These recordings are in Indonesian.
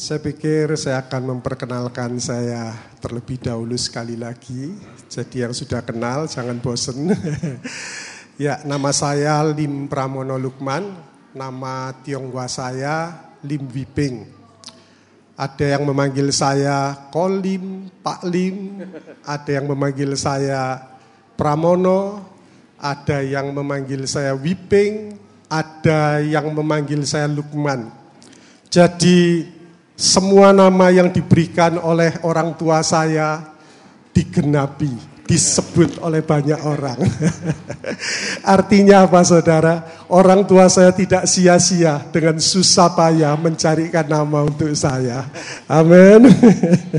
Saya pikir saya akan memperkenalkan saya terlebih dahulu sekali lagi. Jadi yang sudah kenal jangan bosen. ya, nama saya Lim Pramono Lukman. Nama Tionghoa saya Lim Wiping. Ada yang memanggil saya Kolim, Pak Lim. Ada yang memanggil saya Pramono. Ada yang memanggil saya Wiping. Ada yang memanggil saya Lukman. Jadi semua nama yang diberikan oleh orang tua saya digenapi, disebut oleh banyak orang. Artinya apa saudara? Orang tua saya tidak sia-sia dengan susah payah mencarikan nama untuk saya. Amin.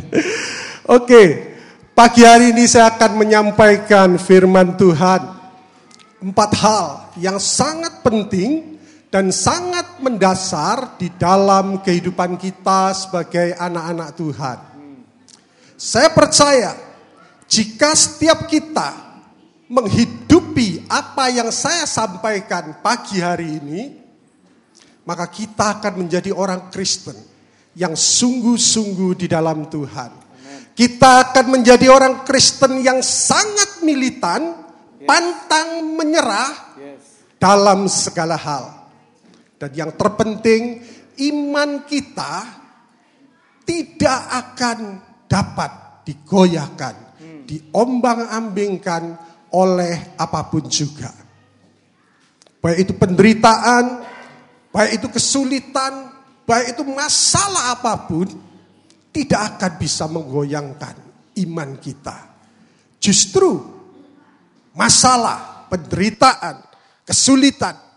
Oke, pagi hari ini saya akan menyampaikan firman Tuhan. Empat hal yang sangat penting dan sangat mendasar di dalam kehidupan kita sebagai anak-anak Tuhan. Saya percaya jika setiap kita menghidupi apa yang saya sampaikan pagi hari ini, maka kita akan menjadi orang Kristen yang sungguh-sungguh di dalam Tuhan. Kita akan menjadi orang Kristen yang sangat militan, pantang menyerah dalam segala hal. Dan yang terpenting, iman kita tidak akan dapat digoyahkan, hmm. diombang-ambingkan oleh apa pun juga. Baik itu penderitaan, baik itu kesulitan, baik itu masalah apa pun, tidak akan bisa menggoyangkan iman kita. Justru masalah, penderitaan, kesulitan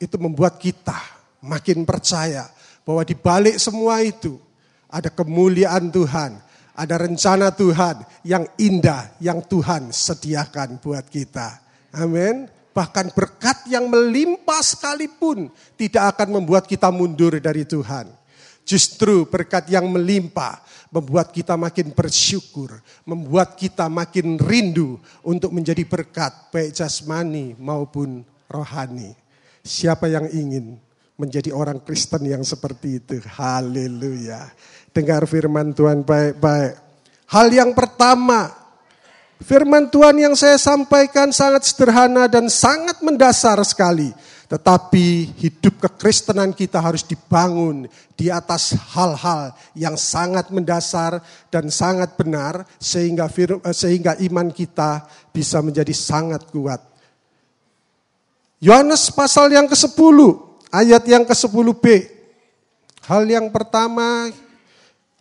itu membuat kita makin percaya bahwa di balik semua itu ada kemuliaan Tuhan, ada rencana Tuhan yang indah yang Tuhan sediakan buat kita. Amin. Bahkan berkat yang melimpah sekalipun tidak akan membuat kita mundur dari Tuhan. Justru berkat yang melimpah membuat kita makin bersyukur, membuat kita makin rindu untuk menjadi berkat baik jasmani maupun rohani. Siapa yang ingin menjadi orang Kristen yang seperti itu? Haleluya. Dengar firman Tuhan baik-baik. Hal yang pertama, firman Tuhan yang saya sampaikan sangat sederhana dan sangat mendasar sekali. Tetapi hidup kekristenan kita harus dibangun di atas hal-hal yang sangat mendasar dan sangat benar sehingga sehingga iman kita bisa menjadi sangat kuat. Yohanes pasal yang ke-10, ayat yang ke-10b. Hal yang pertama,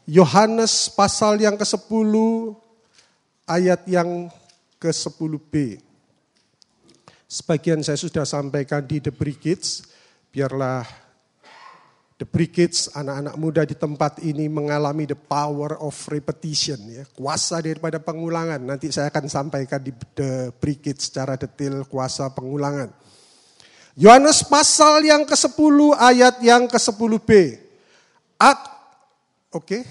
Yohanes pasal yang ke-10, ayat yang ke-10b. Sebagian saya sudah sampaikan di The Brigades, biarlah The Brigades, anak-anak muda di tempat ini mengalami the power of repetition, ya, kuasa daripada pengulangan. Nanti saya akan sampaikan di The Brigades secara detail kuasa pengulangan. Yohanes pasal yang ke-10 ayat yang ke-10b. Oke. Okay.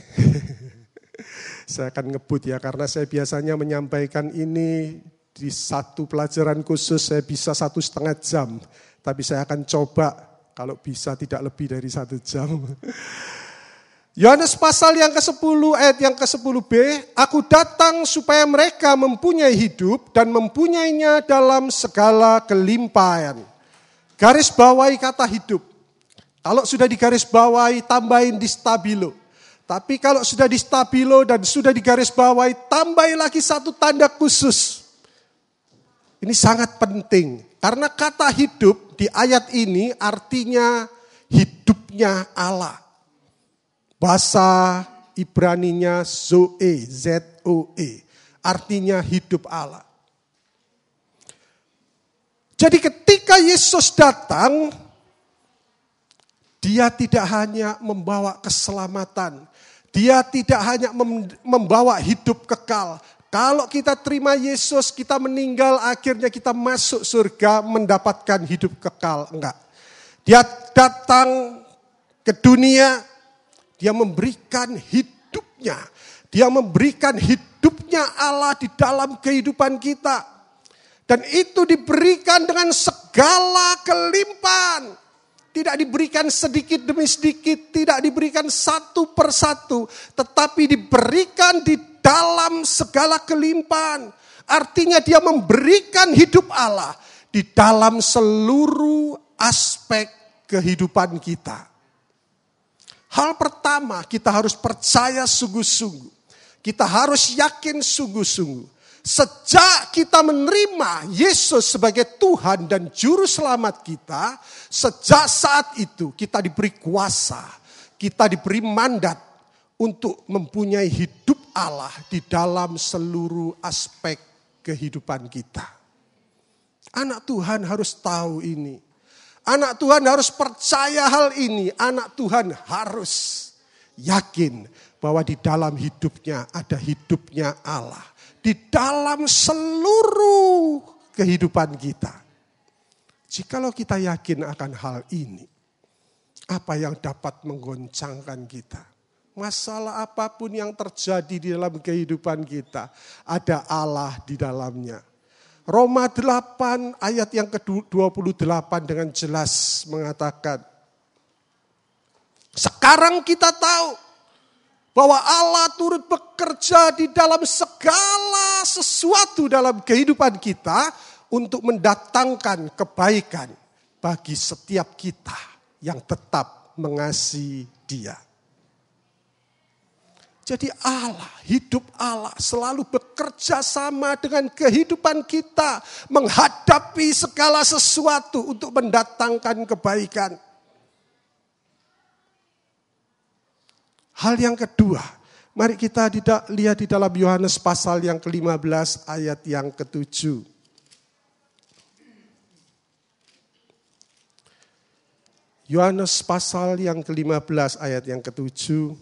saya akan ngebut ya karena saya biasanya menyampaikan ini di satu pelajaran khusus saya bisa satu setengah jam. Tapi saya akan coba kalau bisa tidak lebih dari satu jam. Yohanes pasal yang ke-10 ayat yang ke-10b, Aku datang supaya mereka mempunyai hidup dan mempunyainya dalam segala kelimpahan. Garis bawahi kata hidup. Kalau sudah di garis bawahi, tambahin di stabilo. Tapi kalau sudah di stabilo dan sudah di garis bawahi, tambahin lagi satu tanda khusus. Ini sangat penting. Karena kata hidup di ayat ini artinya hidupnya Allah. Bahasa Ibraninya Zoe, Z-O-E. Artinya hidup Allah. Jadi ketika Yesus datang, dia tidak hanya membawa keselamatan, dia tidak hanya membawa hidup kekal. Kalau kita terima Yesus, kita meninggal, akhirnya kita masuk surga mendapatkan hidup kekal. Enggak. Dia datang ke dunia, dia memberikan hidupnya. Dia memberikan hidupnya Allah di dalam kehidupan kita. Dan itu diberikan dengan segala kelimpahan. Tidak diberikan sedikit demi sedikit, tidak diberikan satu persatu, tetapi diberikan di dalam segala kelimpahan. Artinya dia memberikan hidup Allah di dalam seluruh aspek kehidupan kita. Hal pertama, kita harus percaya sungguh-sungguh. Kita harus yakin sungguh-sungguh Sejak kita menerima Yesus sebagai Tuhan dan Juru Selamat kita, sejak saat itu kita diberi kuasa, kita diberi mandat untuk mempunyai hidup Allah di dalam seluruh aspek kehidupan kita. Anak Tuhan harus tahu ini. Anak Tuhan harus percaya hal ini. Anak Tuhan harus yakin bahwa di dalam hidupnya ada hidupnya Allah di dalam seluruh kehidupan kita. Jikalau kita yakin akan hal ini, apa yang dapat menggoncangkan kita? Masalah apa pun yang terjadi di dalam kehidupan kita, ada Allah di dalamnya. Roma 8 ayat yang ke-28 dengan jelas mengatakan, sekarang kita tahu bahwa Allah turut bekerja di dalam segala sesuatu dalam kehidupan kita untuk mendatangkan kebaikan bagi setiap kita yang tetap mengasihi Dia. Jadi Allah, hidup Allah selalu bekerja sama dengan kehidupan kita. Menghadapi segala sesuatu untuk mendatangkan kebaikan. Hal yang kedua, mari kita lihat di dalam Yohanes pasal yang ke-15 ayat yang ke-7. Yohanes pasal yang ke-15 ayat yang ke-7.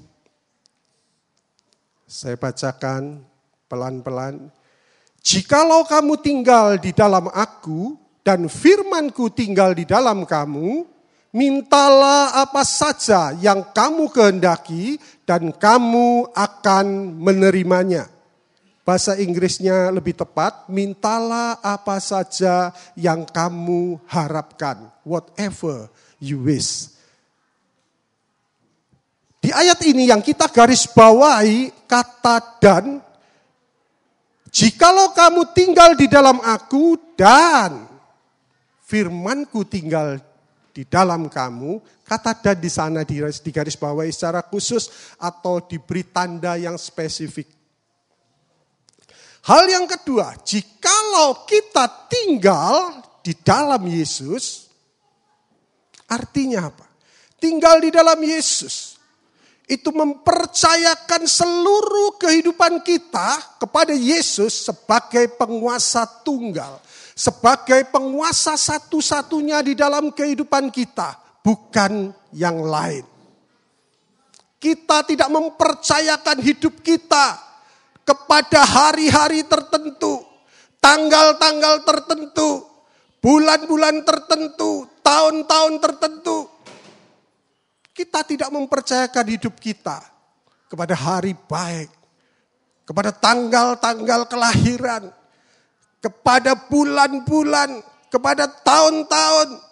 Saya bacakan pelan-pelan. Jikalau kamu tinggal di dalam aku dan firmanku tinggal di dalam kamu, mintalah apa saja yang kamu kehendaki dan kamu akan menerimanya. Bahasa Inggrisnya lebih tepat, mintalah apa saja yang kamu harapkan. Whatever you wish. Di ayat ini yang kita garis bawahi kata dan. Jikalau kamu tinggal di dalam aku dan firmanku tinggal di dalam kamu, kata dan di sana di garis bawahi secara khusus atau diberi tanda yang spesifik. Hal yang kedua, jikalau kita tinggal di dalam Yesus, artinya apa? Tinggal di dalam Yesus itu mempercayakan seluruh kehidupan kita kepada Yesus sebagai penguasa tunggal sebagai penguasa satu-satunya di dalam kehidupan kita, bukan yang lain. Kita tidak mempercayakan hidup kita kepada hari-hari tertentu, tanggal-tanggal tertentu, bulan-bulan tertentu, tahun-tahun tertentu. Kita tidak mempercayakan hidup kita kepada hari baik, kepada tanggal-tanggal kelahiran, kepada bulan-bulan, kepada tahun-tahun.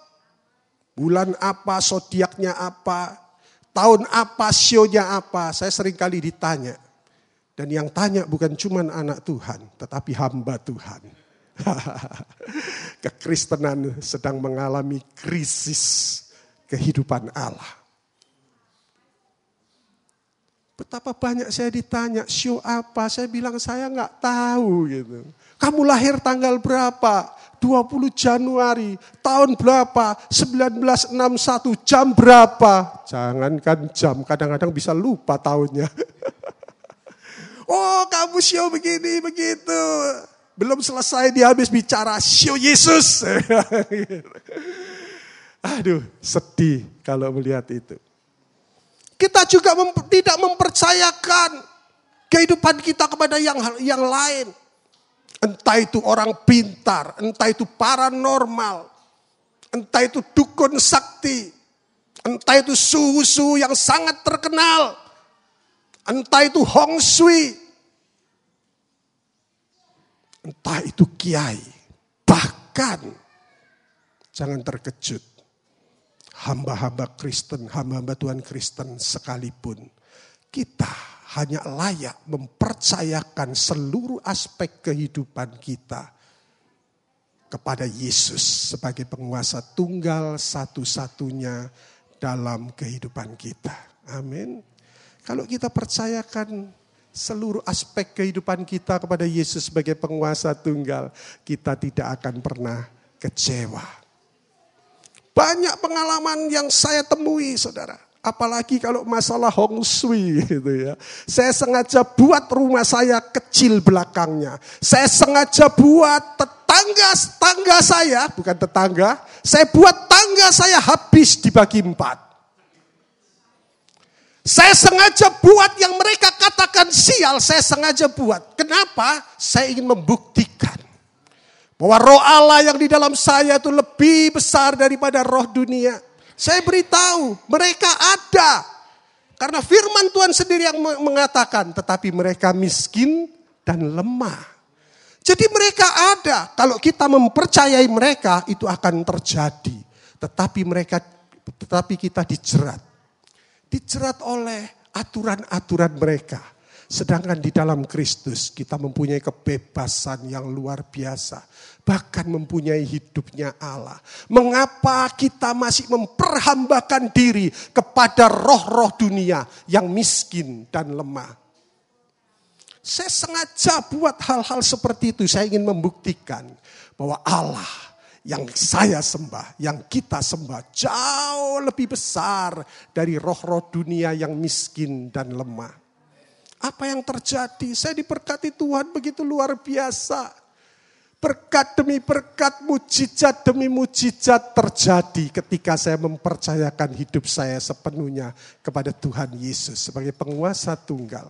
Bulan apa, zodiaknya apa, tahun apa, sionya apa. Saya sering kali ditanya. Dan yang tanya bukan cuma anak Tuhan, tetapi hamba Tuhan. Kekristenan sedang mengalami krisis kehidupan Allah. Betapa banyak saya ditanya, show apa? Saya bilang saya nggak tahu gitu. Kamu lahir tanggal berapa? 20 Januari, tahun berapa? 1961, jam berapa? Jangankan jam, kadang-kadang bisa lupa tahunnya. oh kamu show begini, begitu. Belum selesai dia habis bicara, show Yesus. Aduh, sedih kalau melihat itu. Kita juga mem tidak mempercayakan kehidupan kita kepada yang yang lain. Entah itu orang pintar, entah itu paranormal, entah itu dukun sakti, entah itu suhu-suhu yang sangat terkenal, entah itu Hong Sui, entah itu kiai, bahkan jangan terkejut. hamba-hamba Kristen, hamba-hamba Tuhan Kristen sekalipun, kita hanya layak mempercayakan seluruh aspek kehidupan kita kepada Yesus sebagai penguasa tunggal satu-satunya dalam kehidupan kita. Amin. Kalau kita percayakan seluruh aspek kehidupan kita kepada Yesus sebagai penguasa tunggal, kita tidak akan pernah kecewa. Banyak pengalaman yang saya temui saudara. Apalagi kalau masalah Hong Sui gitu ya. Saya sengaja buat rumah saya kecil belakangnya. Saya sengaja buat tetangga tetangga saya, bukan tetangga. Saya buat tangga saya habis dibagi empat. Saya sengaja buat yang mereka katakan sial, saya sengaja buat. Kenapa? Saya ingin membuktikan bahwa roh Allah yang di dalam saya itu lebih besar daripada roh dunia. Saya beritahu, mereka ada. Karena firman Tuhan sendiri yang mengatakan, tetapi mereka miskin dan lemah. Jadi mereka ada. Kalau kita mempercayai mereka, itu akan terjadi. Tetapi mereka, tetapi kita dijerat. Dijerat oleh aturan-aturan mereka Sedangkan di dalam Kristus kita mempunyai kebebasan yang luar biasa. Bahkan mempunyai hidupnya Allah. Mengapa kita masih memperhambakan diri kepada roh-roh dunia yang miskin dan lemah. Saya sengaja buat hal-hal seperti itu. Saya ingin membuktikan bahwa Allah yang saya sembah, yang kita sembah jauh lebih besar dari roh-roh dunia yang miskin dan lemah. Apa yang terjadi? Saya diberkati Tuhan begitu luar biasa. Berkat demi berkat, mujizat demi mujizat terjadi ketika saya mempercayakan hidup saya sepenuhnya kepada Tuhan Yesus sebagai penguasa tunggal.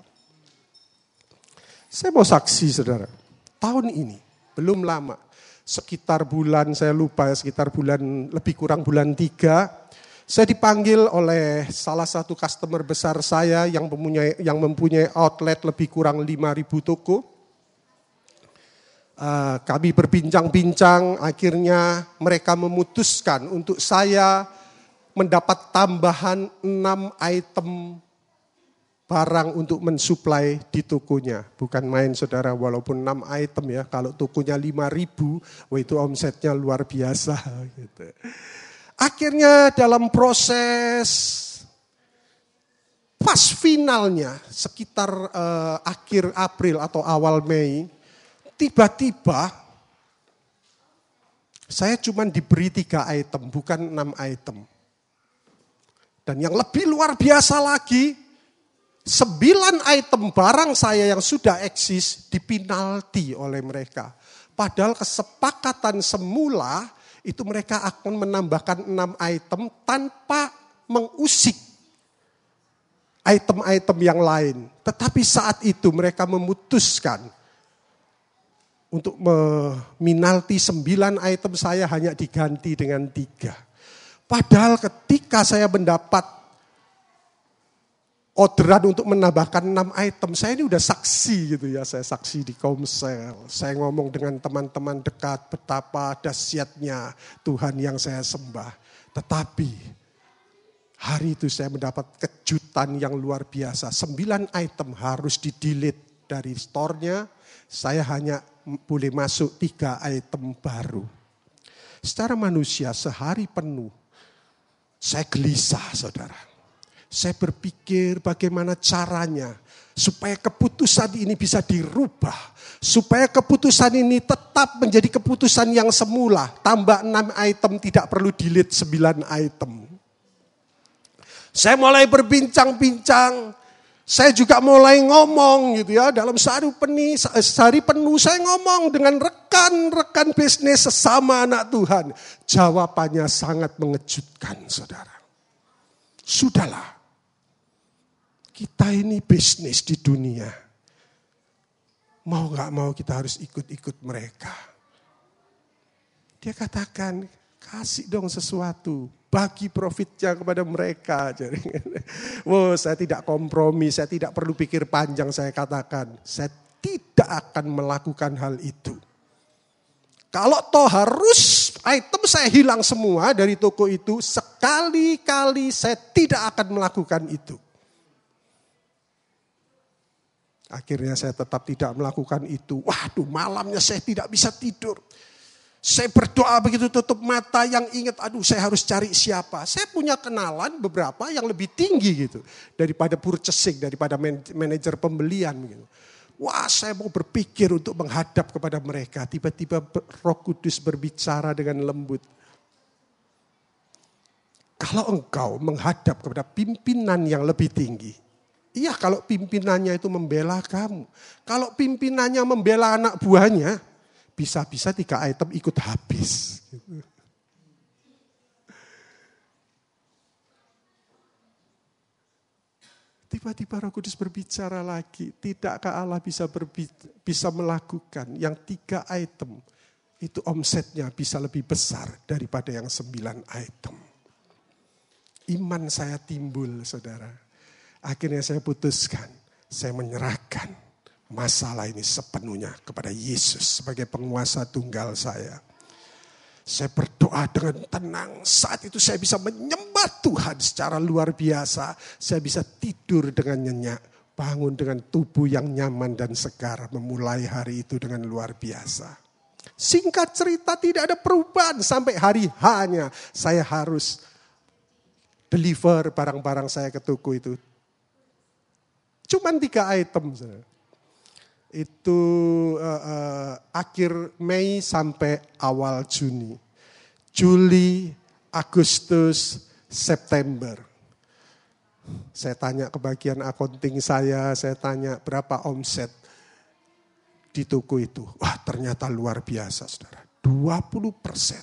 Saya mau saksi saudara, tahun ini belum lama, sekitar bulan saya lupa ya, sekitar bulan lebih kurang bulan tiga, saya dipanggil oleh salah satu customer besar saya yang mempunyai, yang mempunyai outlet lebih kurang 5.000 toko. Uh, kami berbincang-bincang, akhirnya mereka memutuskan untuk saya mendapat tambahan 6 item barang untuk mensuplai di tokonya. Bukan main saudara, walaupun 6 item ya, kalau tokonya 5 ribu, wah itu omsetnya luar biasa. Gitu. Akhirnya dalam proses pas finalnya sekitar uh, akhir April atau awal Mei, tiba-tiba saya cuma diberi tiga item, bukan enam item. Dan yang lebih luar biasa lagi, sembilan item barang saya yang sudah eksis dipinalti oleh mereka. Padahal kesepakatan semula itu mereka akan menambahkan enam item tanpa mengusik item-item yang lain. Tetapi saat itu mereka memutuskan untuk meminalti sembilan item saya hanya diganti dengan tiga. Padahal ketika saya mendapat orderan untuk menambahkan enam item. Saya ini udah saksi gitu ya, saya saksi di komsel. Saya ngomong dengan teman-teman dekat betapa dahsyatnya Tuhan yang saya sembah. Tetapi hari itu saya mendapat kejutan yang luar biasa. Sembilan item harus di-delete dari store-nya. Saya hanya boleh masuk tiga item baru. Secara manusia sehari penuh saya gelisah saudara saya berpikir bagaimana caranya supaya keputusan ini bisa dirubah. Supaya keputusan ini tetap menjadi keputusan yang semula. Tambah 6 item tidak perlu delete 9 item. Saya mulai berbincang-bincang. Saya juga mulai ngomong gitu ya. Dalam sehari penuh, sehari penuh saya ngomong dengan rekan-rekan bisnis sesama anak Tuhan. Jawabannya sangat mengejutkan saudara. Sudahlah, kita ini bisnis di dunia. Mau gak mau kita harus ikut-ikut mereka. Dia katakan, kasih dong sesuatu. Bagi profitnya kepada mereka. Wow, saya tidak kompromi, saya tidak perlu pikir panjang saya katakan. Saya tidak akan melakukan hal itu. Kalau toh harus item saya hilang semua dari toko itu, sekali-kali saya tidak akan melakukan itu. Akhirnya saya tetap tidak melakukan itu. Waduh malamnya saya tidak bisa tidur. Saya berdoa begitu tutup mata yang ingat, aduh saya harus cari siapa. Saya punya kenalan beberapa yang lebih tinggi gitu. Daripada purchasing, daripada manajer pembelian gitu. Wah saya mau berpikir untuk menghadap kepada mereka. Tiba-tiba roh kudus berbicara dengan lembut. Kalau engkau menghadap kepada pimpinan yang lebih tinggi. Iya kalau pimpinannya itu membela kamu. Kalau pimpinannya membela anak buahnya, bisa-bisa tiga item ikut habis. Tiba-tiba Roh Kudus berbicara lagi, tidakkah Allah bisa bisa melakukan yang tiga item itu omsetnya bisa lebih besar daripada yang sembilan item. Iman saya timbul, saudara. Akhirnya saya putuskan, saya menyerahkan masalah ini sepenuhnya kepada Yesus sebagai penguasa tunggal saya. Saya berdoa dengan tenang. Saat itu saya bisa menyembah Tuhan secara luar biasa. Saya bisa tidur dengan nyenyak. Bangun dengan tubuh yang nyaman dan segar. Memulai hari itu dengan luar biasa. Singkat cerita tidak ada perubahan sampai hari hanya saya harus deliver barang-barang saya ke toko itu. Cuman tiga item. Saudara itu uh, uh, akhir Mei sampai awal Juni. Juli, Agustus, September. Saya tanya ke bagian accounting saya, saya tanya berapa omset di toko itu. Wah ternyata luar biasa saudara. 20 persen.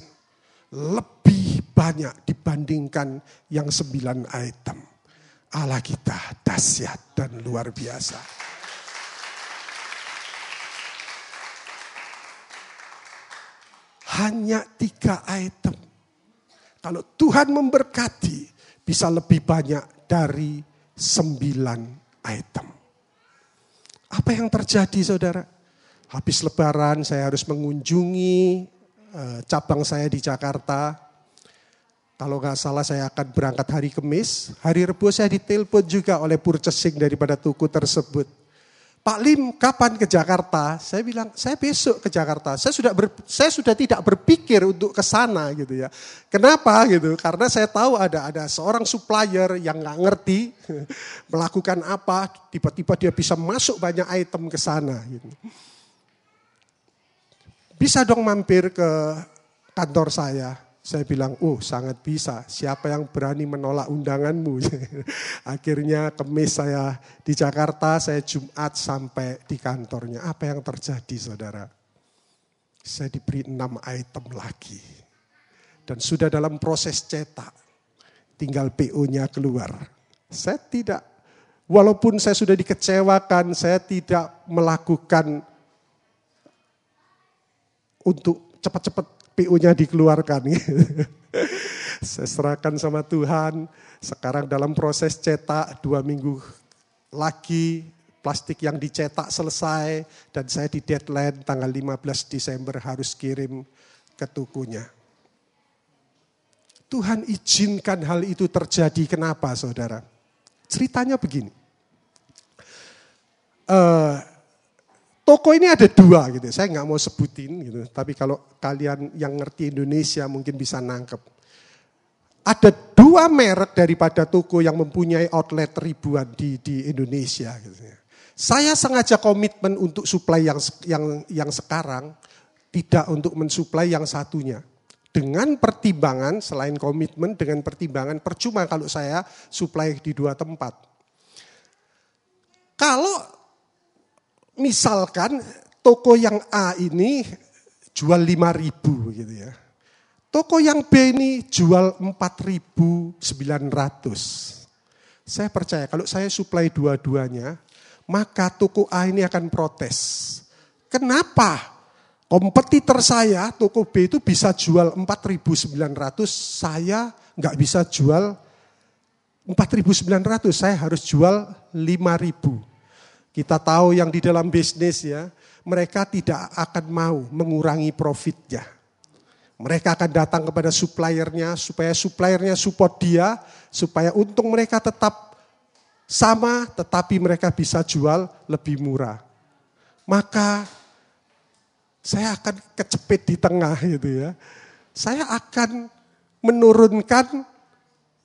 Lebih banyak dibandingkan yang sembilan item. Allah kita dahsyat dan luar biasa. Hanya tiga item. Kalau Tuhan memberkati, bisa lebih banyak dari sembilan item. Apa yang terjadi saudara? Habis lebaran saya harus mengunjungi uh, cabang saya di Jakarta. Kalau nggak salah saya akan berangkat hari Kamis. Hari Rebu saya ditelepon juga oleh purchasing daripada tuku tersebut Pak Lim kapan ke Jakarta? Saya bilang, saya besok ke Jakarta. Saya sudah ber, saya sudah tidak berpikir untuk ke sana gitu ya. Kenapa gitu? Karena saya tahu ada ada seorang supplier yang nggak ngerti melakukan apa, tiba-tiba dia bisa masuk banyak item ke sana gitu. Bisa dong mampir ke kantor saya. Saya bilang, oh sangat bisa. Siapa yang berani menolak undanganmu? Akhirnya kemis saya di Jakarta, saya Jumat sampai di kantornya. Apa yang terjadi saudara? Saya diberi enam item lagi. Dan sudah dalam proses cetak. Tinggal PO-nya keluar. Saya tidak, walaupun saya sudah dikecewakan, saya tidak melakukan untuk cepat-cepat PU-nya dikeluarkan. Saya serahkan sama Tuhan. Sekarang dalam proses cetak dua minggu lagi plastik yang dicetak selesai dan saya di deadline tanggal 15 Desember harus kirim ke tukunya. Tuhan izinkan hal itu terjadi. Kenapa saudara? Ceritanya begini. Uh, Toko ini ada dua gitu. Saya nggak mau sebutin gitu. Tapi kalau kalian yang ngerti Indonesia mungkin bisa nangkep. Ada dua merek daripada toko yang mempunyai outlet ribuan di di Indonesia gitu. Saya sengaja komitmen untuk supply yang yang yang sekarang tidak untuk mensuplai yang satunya. Dengan pertimbangan selain komitmen dengan pertimbangan percuma kalau saya supply di dua tempat. Kalau misalkan toko yang A ini jual 5 ribu gitu ya. Toko yang B ini jual 4.900. Saya percaya kalau saya supply dua-duanya, maka toko A ini akan protes. Kenapa? Kompetitor saya, toko B itu bisa jual 4.900, saya nggak bisa jual 4.900, saya harus jual 5.000. Kita tahu yang di dalam bisnis ya, mereka tidak akan mau mengurangi profitnya. Mereka akan datang kepada suppliernya supaya suppliernya support dia, supaya untung mereka tetap sama tetapi mereka bisa jual lebih murah. Maka saya akan kecepit di tengah gitu ya. Saya akan menurunkan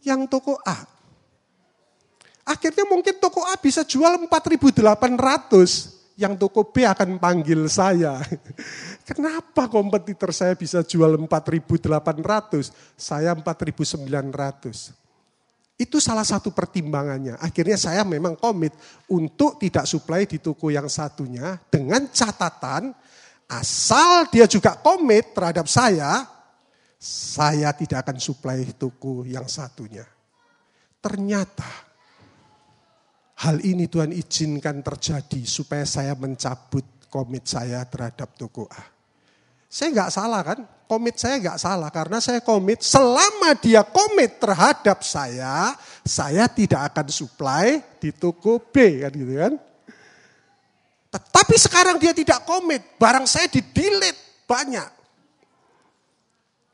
yang toko A. Akhirnya mungkin toko A bisa jual 4.800 yang toko B akan panggil saya. Kenapa kompetitor saya bisa jual 4.800, saya 4.900? Itu salah satu pertimbangannya. Akhirnya saya memang komit untuk tidak supply di toko yang satunya dengan catatan asal dia juga komit terhadap saya, saya tidak akan supply toko yang satunya. Ternyata Hal ini Tuhan izinkan terjadi supaya saya mencabut komit saya terhadap toko A. Saya nggak salah kan? Komit saya nggak salah karena saya komit selama dia komit terhadap saya, saya tidak akan supply di toko B kan gitu kan. Tetapi sekarang dia tidak komit, barang saya di delete banyak.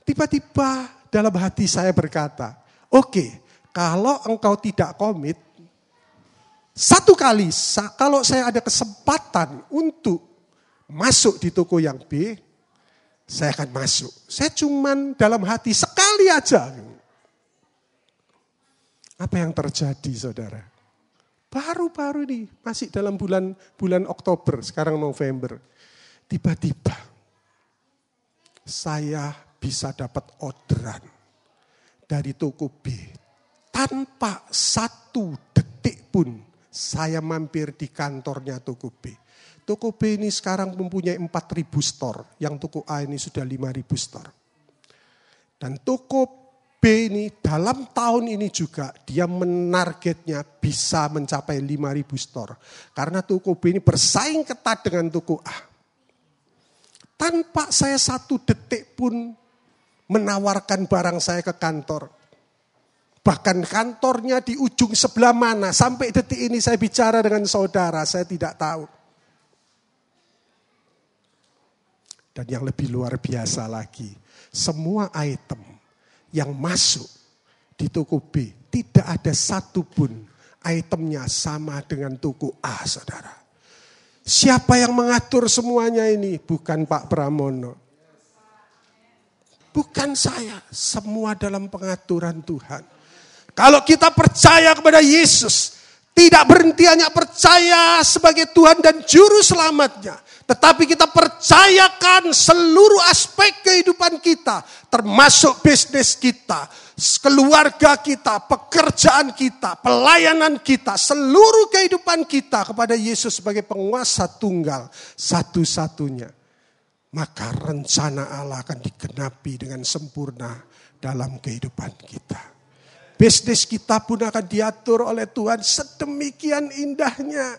Tiba-tiba dalam hati saya berkata, oke, okay, kalau engkau tidak komit, satu kali, kalau saya ada kesempatan untuk masuk di toko yang B, saya akan masuk. Saya cuman dalam hati sekali aja. Apa yang terjadi saudara? Baru-baru ini, masih dalam bulan bulan Oktober, sekarang November. Tiba-tiba saya bisa dapat orderan dari toko B tanpa satu detik pun saya mampir di kantornya toko B. Toko B ini sekarang mempunyai 4.000 store, yang toko A ini sudah 5.000 store. Dan toko B ini dalam tahun ini juga dia menargetnya bisa mencapai 5.000 store. Karena toko B ini bersaing ketat dengan toko A. Tanpa saya satu detik pun menawarkan barang saya ke kantor. Bahkan kantornya di ujung sebelah mana. Sampai detik ini saya bicara dengan saudara, saya tidak tahu. Dan yang lebih luar biasa lagi, semua item yang masuk di toko B, tidak ada satupun itemnya sama dengan toko A, saudara. Siapa yang mengatur semuanya ini? Bukan Pak Pramono. Bukan saya, semua dalam pengaturan Tuhan. Kalau kita percaya kepada Yesus, tidak berhenti hanya percaya sebagai Tuhan dan Juru Selamatnya. Tetapi kita percayakan seluruh aspek kehidupan kita, termasuk bisnis kita, keluarga kita, pekerjaan kita, pelayanan kita, seluruh kehidupan kita kepada Yesus sebagai penguasa tunggal satu-satunya. Maka rencana Allah akan digenapi dengan sempurna dalam kehidupan kita. Bisnis kita pun akan diatur oleh Tuhan sedemikian indahnya.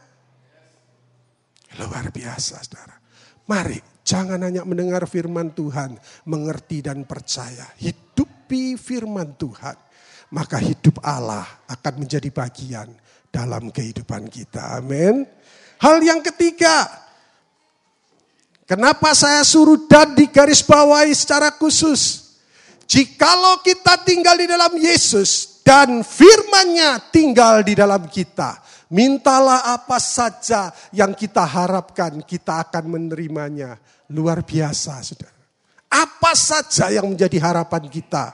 Luar biasa saudara. Mari jangan hanya mendengar firman Tuhan, mengerti dan percaya. Hidupi firman Tuhan. Maka hidup Allah akan menjadi bagian dalam kehidupan kita. Amin. Hal yang ketiga, kenapa saya suruh dan digaris bawahi secara khusus? Jikalau kita tinggal di dalam Yesus, dan firmannya tinggal di dalam kita. Mintalah apa saja yang kita harapkan, kita akan menerimanya. Luar biasa, saudara. Apa saja yang menjadi harapan kita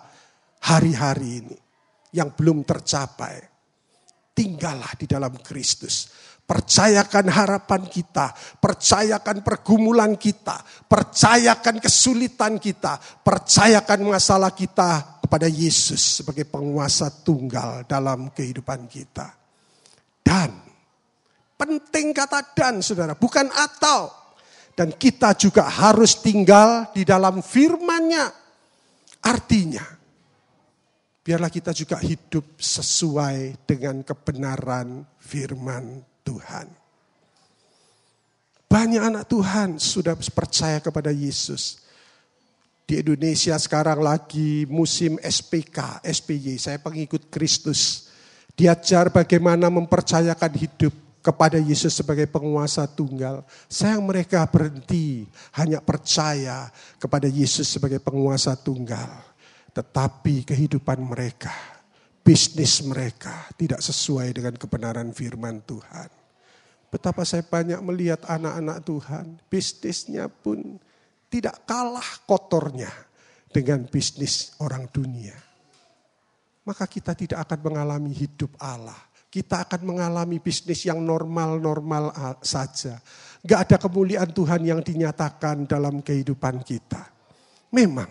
hari-hari ini yang belum tercapai. Tinggallah di dalam Kristus. Percayakan harapan kita, percayakan pergumulan kita, percayakan kesulitan kita, percayakan masalah kita kepada Yesus sebagai penguasa tunggal dalam kehidupan kita. Dan, penting kata dan saudara, bukan atau. Dan kita juga harus tinggal di dalam firmannya. Artinya, biarlah kita juga hidup sesuai dengan kebenaran firman Tuhan. Banyak anak Tuhan sudah percaya kepada Yesus di Indonesia sekarang lagi musim SPK, SPY, saya pengikut Kristus. Diajar bagaimana mempercayakan hidup kepada Yesus sebagai penguasa tunggal. Sayang mereka berhenti hanya percaya kepada Yesus sebagai penguasa tunggal. Tetapi kehidupan mereka, bisnis mereka tidak sesuai dengan kebenaran firman Tuhan. Betapa saya banyak melihat anak-anak Tuhan, bisnisnya pun tidak kalah kotornya dengan bisnis orang dunia. Maka kita tidak akan mengalami hidup Allah kita akan mengalami bisnis yang normal-normal saja. Gak ada kemuliaan Tuhan yang dinyatakan dalam kehidupan kita. Memang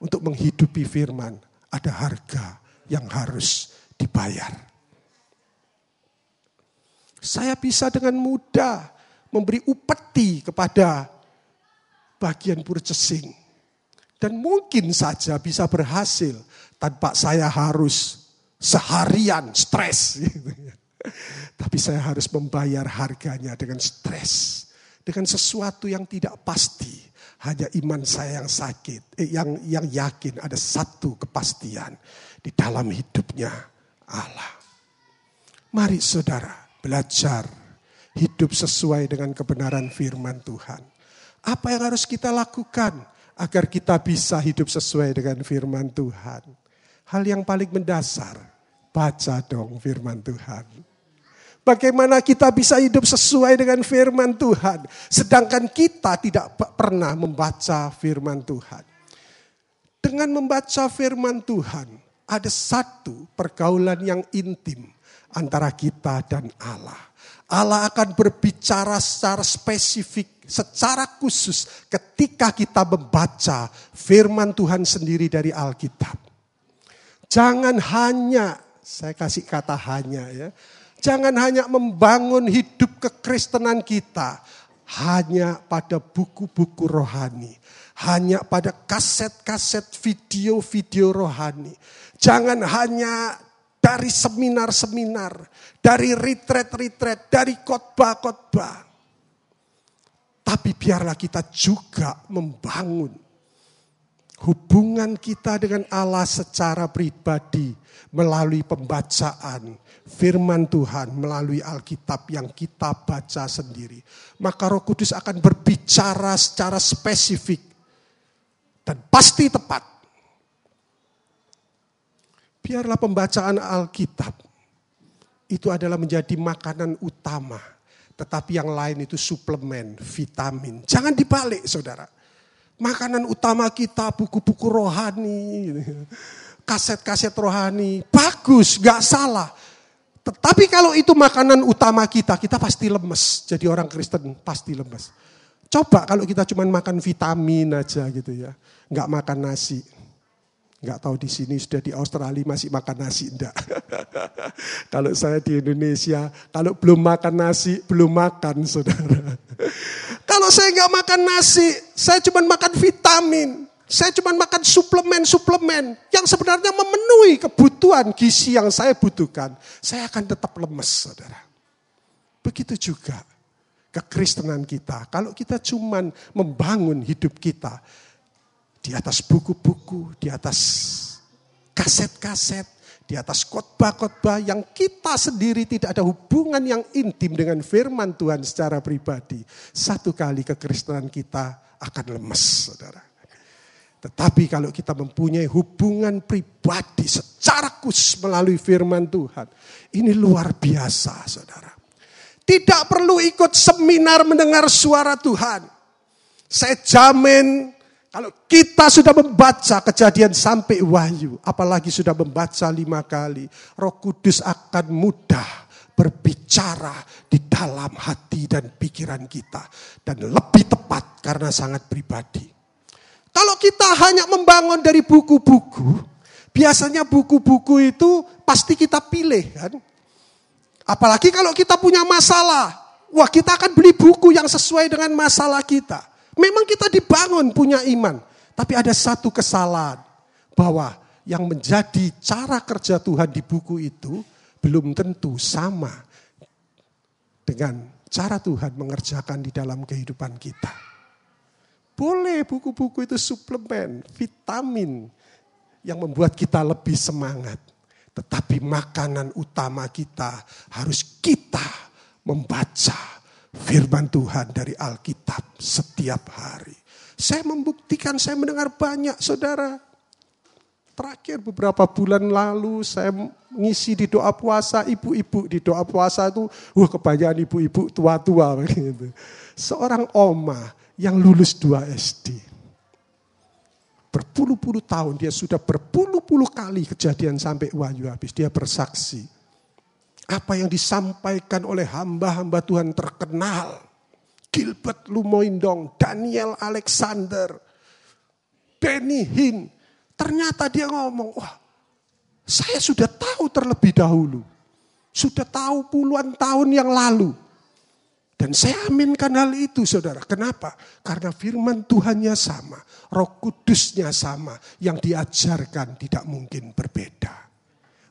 untuk menghidupi firman ada harga yang harus dibayar. Saya bisa dengan mudah memberi upeti kepada bagian purchasing. Dan mungkin saja bisa berhasil tanpa saya harus seharian stres. Tapi saya harus membayar harganya dengan stres. Dengan sesuatu yang tidak pasti. Hanya iman saya yang sakit, eh, yang yang yakin ada satu kepastian di dalam hidupnya Allah. Mari saudara belajar hidup sesuai dengan kebenaran firman Tuhan. Apa yang harus kita lakukan agar kita bisa hidup sesuai dengan firman Tuhan? Hal yang paling mendasar Baca dong firman Tuhan. Bagaimana kita bisa hidup sesuai dengan firman Tuhan. Sedangkan kita tidak pernah membaca firman Tuhan. Dengan membaca firman Tuhan, ada satu pergaulan yang intim antara kita dan Allah. Allah akan berbicara secara spesifik, secara khusus ketika kita membaca firman Tuhan sendiri dari Alkitab. Jangan hanya saya kasih kata hanya ya. Jangan hanya membangun hidup kekristenan kita hanya pada buku-buku rohani, hanya pada kaset-kaset video-video rohani. Jangan hanya dari seminar-seminar, dari retret-retret, dari khotbah-khotbah. Tapi biarlah kita juga membangun hubungan kita dengan Allah secara pribadi melalui pembacaan firman Tuhan melalui Alkitab yang kita baca sendiri. Maka Roh Kudus akan berbicara secara spesifik dan pasti tepat. Biarlah pembacaan Alkitab itu adalah menjadi makanan utama. Tetapi yang lain itu suplemen, vitamin. Jangan dibalik saudara. Makanan utama kita buku-buku rohani kaset-kaset rohani. Bagus, gak salah. Tetapi kalau itu makanan utama kita, kita pasti lemes. Jadi orang Kristen pasti lemes. Coba kalau kita cuma makan vitamin aja gitu ya. Gak makan nasi. Gak tahu di sini sudah di Australia masih makan nasi enggak. kalau saya di Indonesia, kalau belum makan nasi, belum makan saudara. kalau saya nggak makan nasi, saya cuma makan vitamin. Saya cuma makan suplemen-suplemen yang sebenarnya memenuhi kebutuhan gizi yang saya butuhkan. Saya akan tetap lemes, saudara. Begitu juga kekristenan kita. Kalau kita cuma membangun hidup kita di atas buku-buku, di atas kaset-kaset, di atas khotbah-khotbah yang kita sendiri tidak ada hubungan yang intim dengan firman Tuhan secara pribadi. Satu kali kekristenan kita akan lemes, saudara. Tetapi kalau kita mempunyai hubungan pribadi secara khusus melalui firman Tuhan. Ini luar biasa saudara. Tidak perlu ikut seminar mendengar suara Tuhan. Saya jamin kalau kita sudah membaca kejadian sampai wahyu. Apalagi sudah membaca lima kali. Roh Kudus akan mudah berbicara di dalam hati dan pikiran kita. Dan lebih tepat karena sangat pribadi. Kalau kita hanya membangun dari buku-buku, biasanya buku-buku itu pasti kita pilih kan. Apalagi kalau kita punya masalah, wah kita akan beli buku yang sesuai dengan masalah kita. Memang kita dibangun punya iman, tapi ada satu kesalahan bahwa yang menjadi cara kerja Tuhan di buku itu belum tentu sama dengan cara Tuhan mengerjakan di dalam kehidupan kita. Boleh buku-buku itu suplemen, vitamin yang membuat kita lebih semangat. Tetapi makanan utama kita harus kita membaca firman Tuhan dari Alkitab setiap hari. Saya membuktikan, saya mendengar banyak saudara. Terakhir beberapa bulan lalu saya ngisi di doa puasa, ibu-ibu di doa puasa itu, wah kebanyakan ibu-ibu tua-tua begitu. Seorang oma yang lulus 2 SD. Berpuluh-puluh tahun dia sudah berpuluh-puluh kali kejadian sampai wahyu habis. Dia bersaksi apa yang disampaikan oleh hamba-hamba Tuhan terkenal. Gilbert Lumoindong, Daniel Alexander, Benny Hinn. Ternyata dia ngomong, wah saya sudah tahu terlebih dahulu. Sudah tahu puluhan tahun yang lalu. Dan saya aminkan hal itu saudara. Kenapa? Karena firman Tuhannya sama. Roh kudusnya sama. Yang diajarkan tidak mungkin berbeda.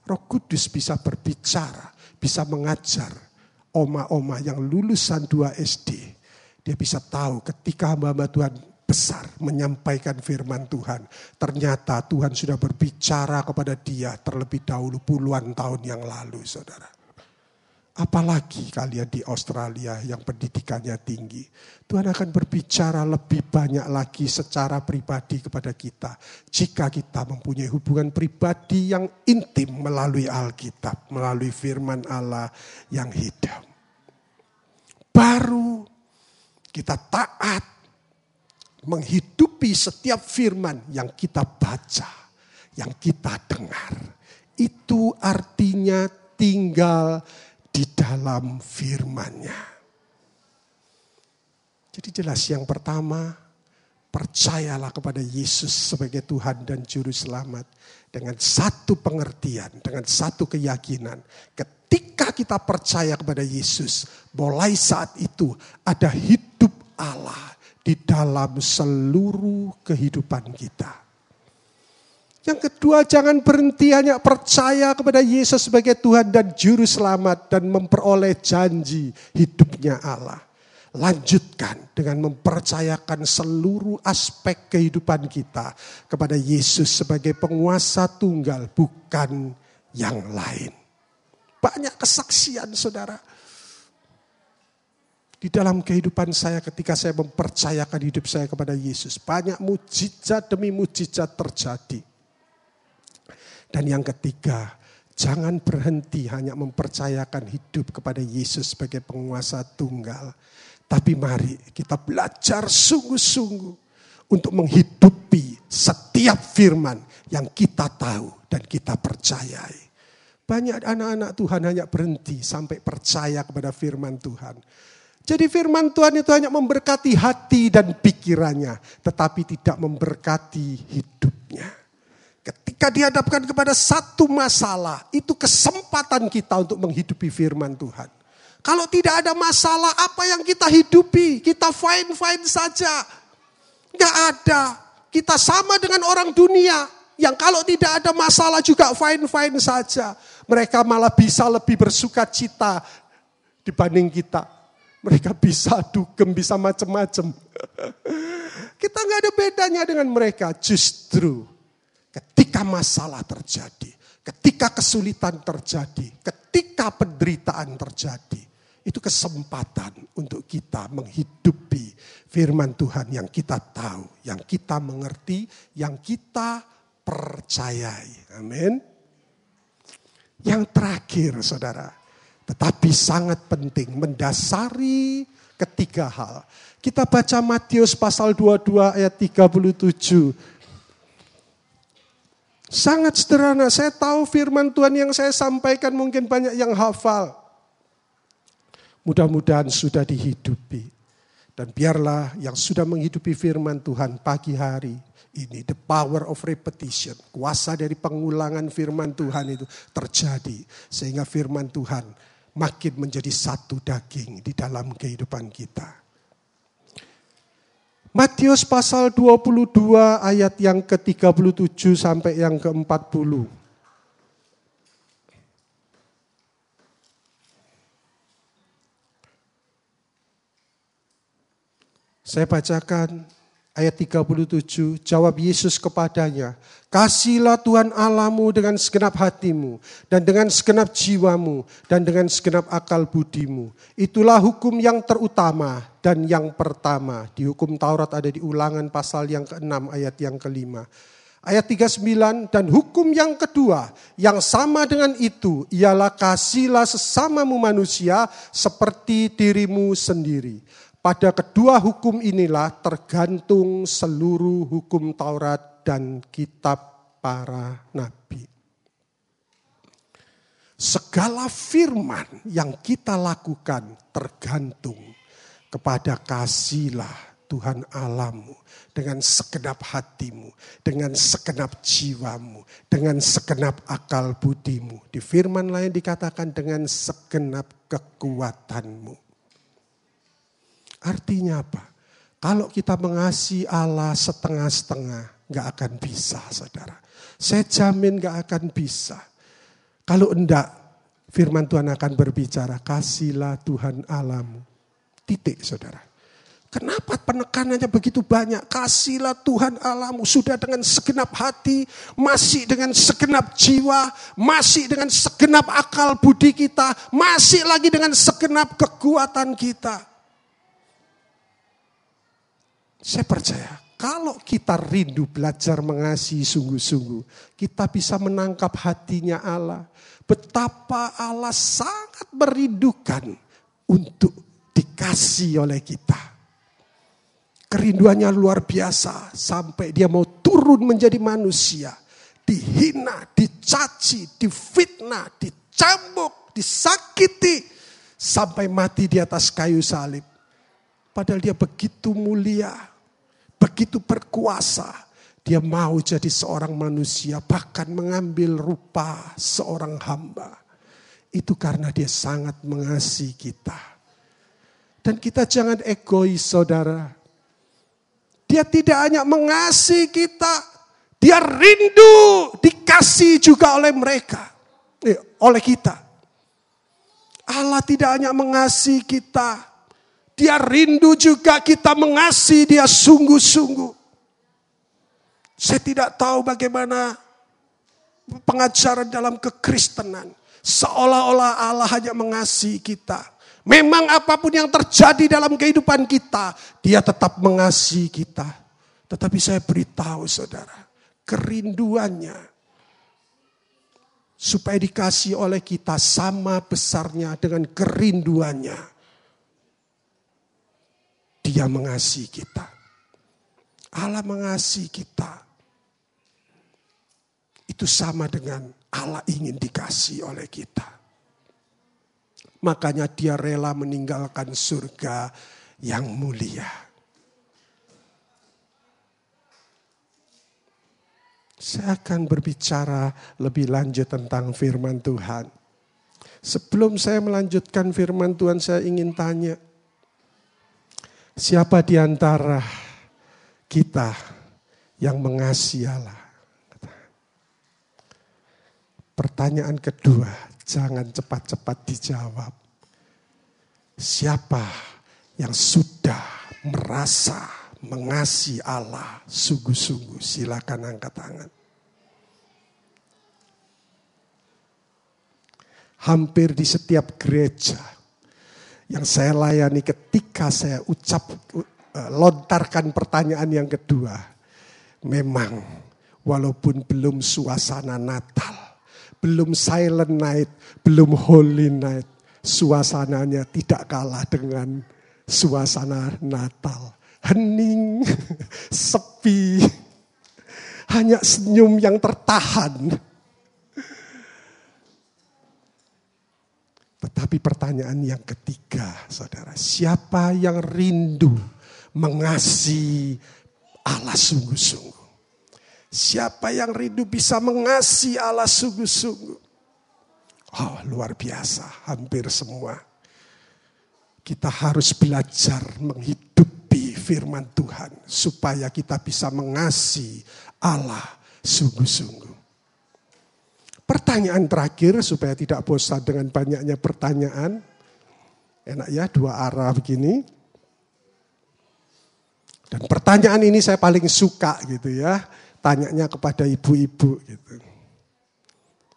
Roh kudus bisa berbicara bisa mengajar oma-oma yang lulusan 2 SD. Dia bisa tahu ketika hamba-hamba Tuhan besar menyampaikan firman Tuhan. Ternyata Tuhan sudah berbicara kepada dia terlebih dahulu puluhan tahun yang lalu saudara. Apalagi kalian di Australia yang pendidikannya tinggi. Tuhan akan berbicara lebih banyak lagi secara pribadi kepada kita. Jika kita mempunyai hubungan pribadi yang intim melalui Alkitab. Melalui firman Allah yang hidup. Baru kita taat menghidupi setiap firman yang kita baca. Yang kita dengar. Itu artinya tinggal di dalam firman-Nya. Jadi jelas yang pertama, percayalah kepada Yesus sebagai Tuhan dan Juru Selamat. Dengan satu pengertian, dengan satu keyakinan. Ketika kita percaya kepada Yesus, mulai saat itu ada hidup Allah di dalam seluruh kehidupan kita. Yang kedua, jangan berhenti hanya percaya kepada Yesus sebagai Tuhan dan Juru Selamat dan memperoleh janji hidupnya Allah. Lanjutkan dengan mempercayakan seluruh aspek kehidupan kita kepada Yesus sebagai penguasa tunggal, bukan yang lain. Banyak kesaksian, saudara. Di dalam kehidupan saya ketika saya mempercayakan hidup saya kepada Yesus. Banyak mujizat demi mujizat terjadi dan yang ketiga, jangan berhenti hanya mempercayakan hidup kepada Yesus sebagai penguasa tunggal. Tapi mari kita belajar sungguh-sungguh untuk menghidupi setiap firman yang kita tahu dan kita percayai. Banyak anak-anak Tuhan hanya berhenti sampai percaya kepada firman Tuhan. Jadi firman Tuhan itu hanya memberkati hati dan pikirannya, tetapi tidak memberkati hidupnya. Ketika dihadapkan kepada satu masalah, itu kesempatan kita untuk menghidupi firman Tuhan. Kalau tidak ada masalah, apa yang kita hidupi? Kita fine-fine saja. Nggak ada. Kita sama dengan orang dunia. Yang kalau tidak ada masalah juga fine-fine saja. Mereka malah bisa lebih bersuka cita dibanding kita. Mereka bisa dugem, bisa macam-macam. Kita nggak ada bedanya dengan mereka. Justru Ketika masalah terjadi, ketika kesulitan terjadi, ketika penderitaan terjadi, itu kesempatan untuk kita menghidupi firman Tuhan yang kita tahu, yang kita mengerti, yang kita percayai. Amin. Yang terakhir, saudara, tetapi sangat penting mendasari ketiga hal. Kita baca Matius pasal 22 ayat 37 Sangat sederhana. Saya tahu firman Tuhan yang saya sampaikan mungkin banyak yang hafal. Mudah-mudahan sudah dihidupi. Dan biarlah yang sudah menghidupi firman Tuhan pagi hari ini, the power of repetition, kuasa dari pengulangan firman Tuhan itu terjadi. Sehingga firman Tuhan makin menjadi satu daging di dalam kehidupan kita. Matius pasal 22 ayat yang ke-37 sampai yang ke-40. Saya bacakan Ayat 37, jawab Yesus kepadanya, Kasihlah Tuhan Allahmu dengan segenap hatimu, dan dengan segenap jiwamu, dan dengan segenap akal budimu. Itulah hukum yang terutama dan yang pertama. Di hukum Taurat ada di ulangan pasal yang ke-6 ayat yang kelima. Ayat 39, dan hukum yang kedua yang sama dengan itu ialah kasihlah sesamamu manusia seperti dirimu sendiri. Pada kedua hukum inilah tergantung seluruh hukum Taurat dan kitab para nabi. Segala firman yang kita lakukan tergantung kepada kasihlah Tuhan Alamu dengan segenap hatimu, dengan segenap jiwamu, dengan segenap akal budimu. Di firman lain dikatakan dengan segenap kekuatanmu. Artinya apa? Kalau kita mengasihi Allah setengah-setengah, nggak akan bisa, saudara. Saya jamin nggak akan bisa. Kalau enggak, firman Tuhan akan berbicara, kasihlah Tuhan alamu. Titik, saudara. Kenapa penekanannya begitu banyak? Kasihlah Tuhan alamu. Sudah dengan segenap hati, masih dengan segenap jiwa, masih dengan segenap akal budi kita, masih lagi dengan segenap kekuatan kita. Saya percaya kalau kita rindu belajar mengasihi sungguh-sungguh, kita bisa menangkap hatinya Allah. Betapa Allah sangat merindukan untuk dikasih oleh kita. Kerinduannya luar biasa sampai dia mau turun menjadi manusia. Dihina, dicaci, difitnah, dicambuk, disakiti. Sampai mati di atas kayu salib. Padahal dia begitu mulia begitu berkuasa. Dia mau jadi seorang manusia, bahkan mengambil rupa seorang hamba. Itu karena dia sangat mengasihi kita. Dan kita jangan egois saudara. Dia tidak hanya mengasihi kita, dia rindu dikasih juga oleh mereka. Eh, oleh kita. Allah tidak hanya mengasihi kita, dia rindu juga kita mengasihi dia sungguh-sungguh. Saya tidak tahu bagaimana pengajaran dalam kekristenan. Seolah-olah Allah hanya mengasihi kita. Memang apa pun yang terjadi dalam kehidupan kita, dia tetap mengasihi kita. Tetapi saya beritahu saudara, kerinduannya supaya dikasih oleh kita sama besarnya dengan kerinduannya dia mengasihi kita. Allah mengasihi kita. Itu sama dengan Allah ingin dikasih oleh kita. Makanya dia rela meninggalkan surga yang mulia. Saya akan berbicara lebih lanjut tentang firman Tuhan. Sebelum saya melanjutkan firman Tuhan, saya ingin tanya, Siapa di antara kita yang mengasihi Allah? Pertanyaan kedua, jangan cepat-cepat dijawab. Siapa yang sudah merasa mengasihi Allah sungguh-sungguh? Silakan angkat tangan. Hampir di setiap gereja yang saya layani ketika saya ucap uh, lontarkan pertanyaan yang kedua. Memang walaupun belum suasana Natal, belum silent night, belum holy night, suasananya tidak kalah dengan suasana Natal. Hening, sepi, hanya senyum yang tertahan Tetapi pertanyaan yang ketiga, saudara, siapa yang rindu mengasihi Allah sungguh-sungguh? Siapa yang rindu bisa mengasihi Allah sungguh-sungguh? Oh, luar biasa, hampir semua. Kita harus belajar menghidupi firman Tuhan supaya kita bisa mengasihi Allah sungguh-sungguh. Pertanyaan terakhir supaya tidak bosan dengan banyaknya pertanyaan. Enak ya dua arah begini. Dan pertanyaan ini saya paling suka gitu ya. Tanyanya kepada ibu-ibu gitu.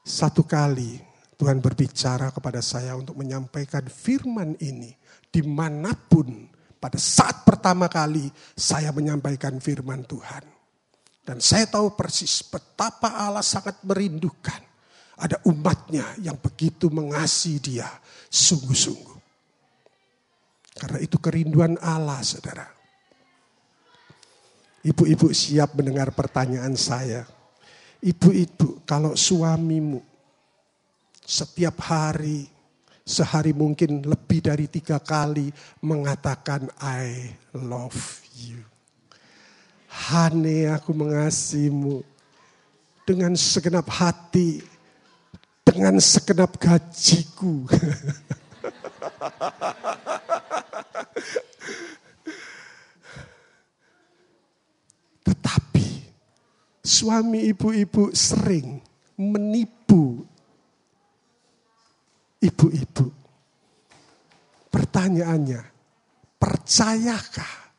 Satu kali Tuhan berbicara kepada saya untuk menyampaikan firman ini di mana pun pada saat pertama kali saya menyampaikan firman Tuhan. Dan saya tahu persis betapa Allah sangat merindukan ada umatnya yang begitu mengasihi dia sungguh-sungguh. Karena itu kerinduan Allah saudara. Ibu-ibu siap mendengar pertanyaan saya. Ibu-ibu kalau suamimu setiap hari, sehari mungkin lebih dari tiga kali mengatakan I love you. Hane aku mengasihimu dengan segenap hati, dengan segenap gajiku. Tetapi suami ibu-ibu sering menipu ibu-ibu. Pertanyaannya, percayakah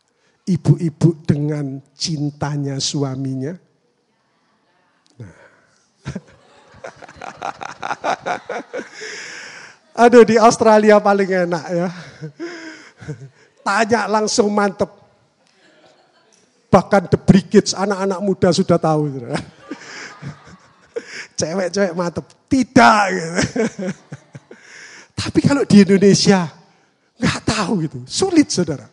ibu-ibu dengan cintanya suaminya? Nah. Aduh di Australia paling enak ya. Tanya langsung mantep. Bahkan the brigades anak-anak muda sudah tahu. Cewek-cewek mantep. Tidak gitu. Tapi kalau di Indonesia nggak tahu gitu, sulit saudara.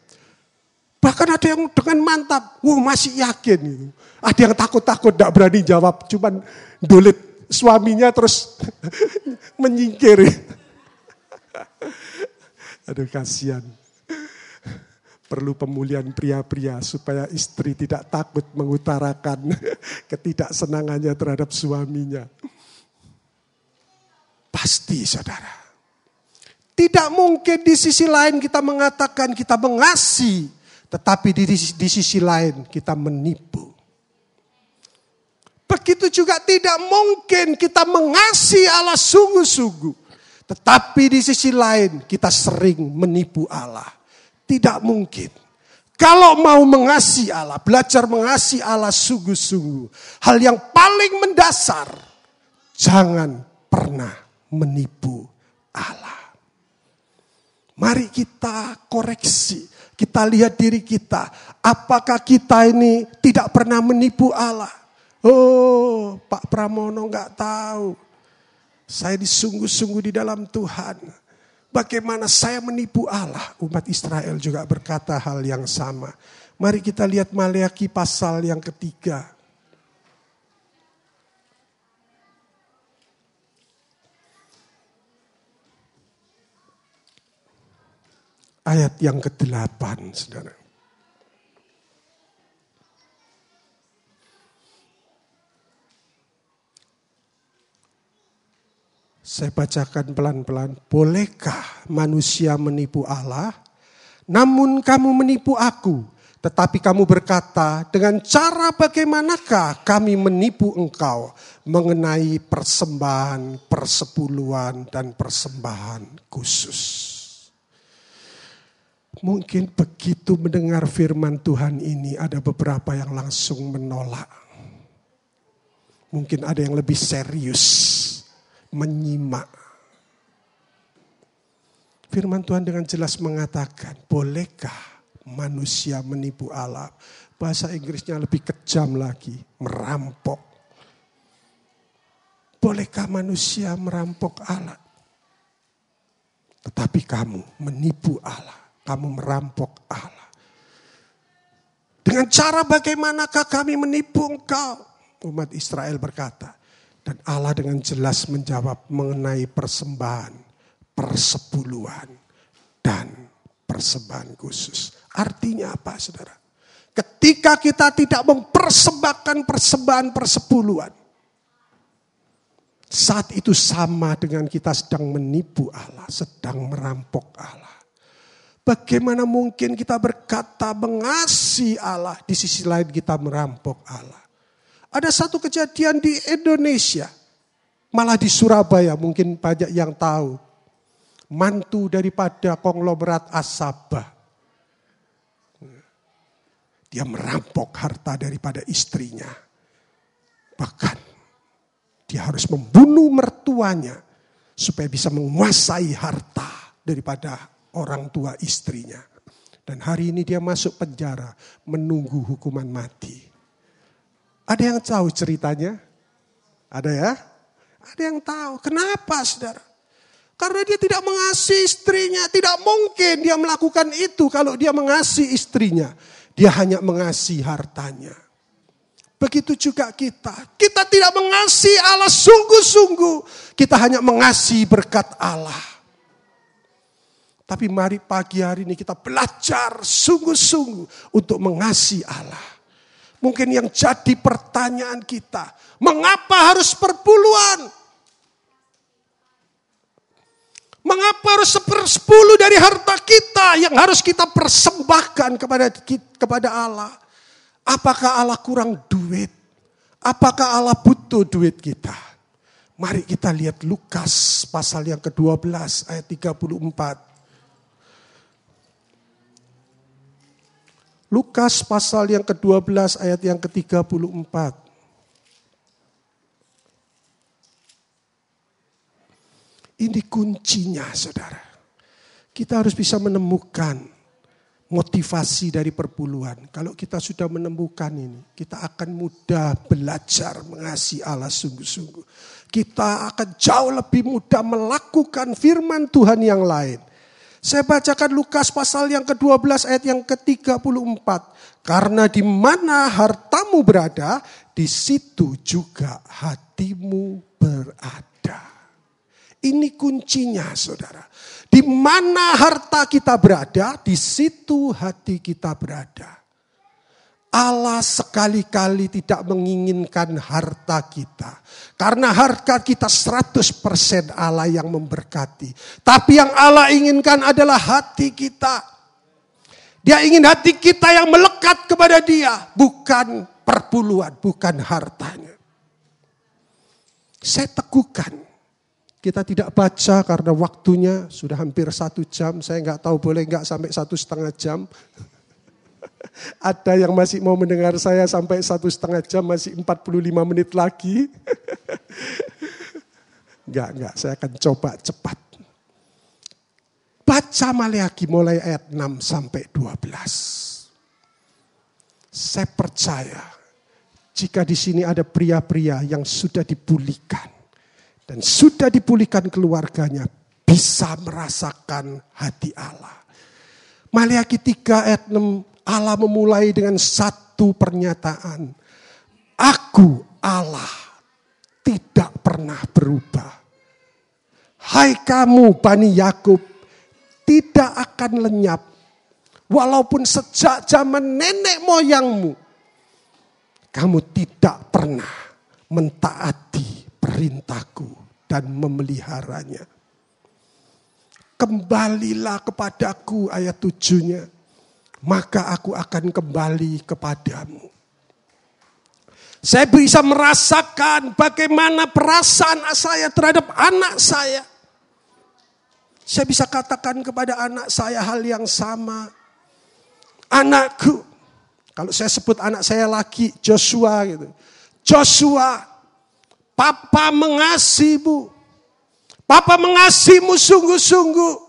Bahkan ada yang dengan mantap, wah masih yakin gitu. Ada yang takut-takut, tidak berani jawab, cuman dolit suaminya terus menyingkir. Aduh kasihan. Perlu pemulihan pria-pria supaya istri tidak takut mengutarakan ketidaksenangannya terhadap suaminya. Pasti saudara. Tidak mungkin di sisi lain kita mengatakan kita mengasihi, tetapi di, di sisi lain kita menipu. Begitu juga tidak mungkin kita mengasihi Allah sungguh-sungguh. Tetapi di sisi lain kita sering menipu Allah. Tidak mungkin. Kalau mau mengasihi Allah, belajar mengasihi Allah sungguh-sungguh. Hal yang paling mendasar, jangan pernah menipu Allah. Mari kita koreksi, kita lihat diri kita. Apakah kita ini tidak pernah menipu Allah? Oh, Pak Pramono nggak tahu. Saya disungguh-sungguh di dalam Tuhan. Bagaimana saya menipu Allah? Umat Israel juga berkata hal yang sama. Mari kita lihat Maleaki pasal yang ketiga. Ayat yang ke-8, saudara. Saya bacakan pelan-pelan. Bolehkah manusia menipu Allah? Namun kamu menipu aku. Tetapi kamu berkata, dengan cara bagaimanakah kami menipu engkau mengenai persembahan, persepuluhan, dan persembahan khusus. Mungkin begitu mendengar firman Tuhan ini ada beberapa yang langsung menolak. Mungkin ada yang lebih serius menyimak. Firman Tuhan dengan jelas mengatakan, bolehkah manusia menipu Allah? Bahasa Inggrisnya lebih kejam lagi, merampok. Bolehkah manusia merampok Allah? Tetapi kamu menipu Allah, kamu merampok Allah. Dengan cara bagaimanakah kami menipu engkau? Umat Israel berkata, dan Allah dengan jelas menjawab mengenai persembahan, persepuluhan, dan persembahan khusus. Artinya apa saudara? Ketika kita tidak mempersembahkan persembahan persepuluhan. Saat itu sama dengan kita sedang menipu Allah, sedang merampok Allah. Bagaimana mungkin kita berkata mengasihi Allah, di sisi lain kita merampok Allah. Ada satu kejadian di Indonesia, malah di Surabaya mungkin banyak yang tahu. Mantu daripada konglomerat Asabah. dia merampok harta daripada istrinya. Bahkan dia harus membunuh mertuanya supaya bisa menguasai harta daripada orang tua istrinya. Dan hari ini dia masuk penjara menunggu hukuman mati. Ada yang tahu ceritanya? Ada ya? Ada yang tahu. Kenapa saudara? Karena dia tidak mengasihi istrinya. Tidak mungkin dia melakukan itu kalau dia mengasihi istrinya. Dia hanya mengasihi hartanya. Begitu juga kita. Kita tidak mengasihi Allah sungguh-sungguh. Kita hanya mengasihi berkat Allah. Tapi mari pagi hari ini kita belajar sungguh-sungguh untuk mengasihi Allah. Mungkin yang jadi pertanyaan kita, mengapa harus perpuluhan? Mengapa harus sepersepuluh dari harta kita yang harus kita persembahkan kepada kepada Allah? Apakah Allah kurang duit? Apakah Allah butuh duit kita? Mari kita lihat Lukas pasal yang ke-12 ayat 34. Lukas pasal yang ke-12 ayat yang ke-34. Ini kuncinya saudara. Kita harus bisa menemukan motivasi dari perpuluhan. Kalau kita sudah menemukan ini, kita akan mudah belajar mengasihi Allah sungguh-sungguh. Kita akan jauh lebih mudah melakukan firman Tuhan yang lain. Saya bacakan Lukas pasal yang ke-12 ayat yang ke-34. Karena di mana hartamu berada, di situ juga hatimu berada. Ini kuncinya saudara. Di mana harta kita berada, di situ hati kita berada. Allah sekali-kali tidak menginginkan harta kita. Karena harta kita 100% Allah yang memberkati. Tapi yang Allah inginkan adalah hati kita. Dia ingin hati kita yang melekat kepada dia. Bukan perpuluhan, bukan hartanya. Saya teguhkan kita tidak baca karena waktunya sudah hampir satu jam. Saya nggak tahu boleh nggak sampai satu setengah jam. Ada yang masih mau mendengar saya sampai satu setengah jam, masih 45 menit lagi. Enggak, enggak, saya akan coba cepat. Baca Maleaki mulai ayat 6 sampai 12. Saya percaya jika di sini ada pria-pria yang sudah dipulihkan dan sudah dipulihkan keluarganya bisa merasakan hati Allah. Maliaki 3 ayat 6 Allah memulai dengan satu pernyataan. Aku Allah tidak pernah berubah. Hai kamu Bani Yakub tidak akan lenyap. Walaupun sejak zaman nenek moyangmu. Kamu tidak pernah mentaati perintahku dan memeliharanya. Kembalilah kepadaku ayat tujuhnya. Maka aku akan kembali kepadamu. Saya bisa merasakan bagaimana perasaan saya terhadap anak saya. Saya bisa katakan kepada anak saya hal yang sama. Anakku, kalau saya sebut anak saya lagi Joshua gitu. Joshua, Papa mengasihimu. Papa mengasihimu sungguh-sungguh.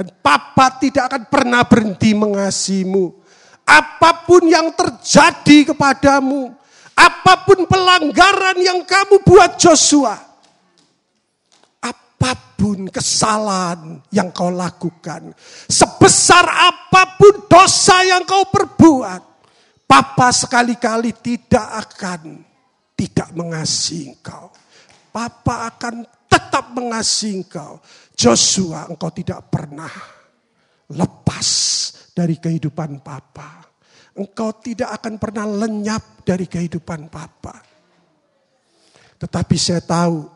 Dan Papa tidak akan pernah berhenti mengasihimu. Apa pun yang terjadi kepadamu. Apa pun pelanggaran yang kamu buat Joshua. Apa pun kesalahan yang kau lakukan. Sebesar apa pun dosa yang kau perbuat. Papa sekali-kali tidak akan tidak mengasihi engkau. Papa akan tetap mengasihi engkau. Joshua, engkau tidak pernah lepas dari kehidupan Papa. Engkau tidak akan pernah lenyap dari kehidupan Papa. Tetapi saya tahu,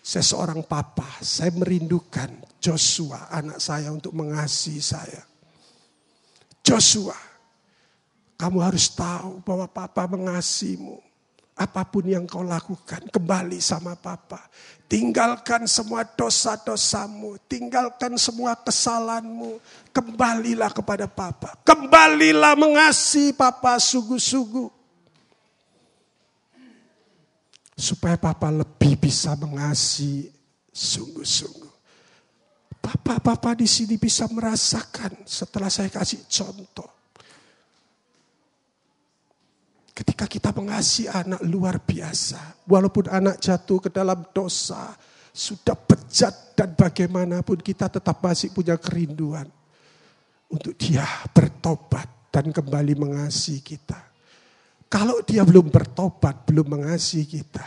saya seorang Papa, saya merindukan Joshua, anak saya untuk mengasihi saya. Joshua, kamu harus tahu bahwa Papa mengasihimu. Apa pun yang kau lakukan, kembali sama Papa. Tinggalkan semua dosa-dosamu, tinggalkan semua kesalahanmu, kembalilah kepada Papa. Kembalilah mengasihi Papa sungguh-sungguh. Supaya Papa lebih bisa mengasihi sungguh-sungguh. Papa-papa di sini bisa merasakan setelah saya kasih contoh Ketika kita mengasihi anak luar biasa, walaupun anak jatuh ke dalam dosa, sudah bejat dan bagaimanapun kita tetap masih punya kerinduan untuk dia bertobat dan kembali mengasihi kita. Kalau dia belum bertobat, belum mengasihi kita,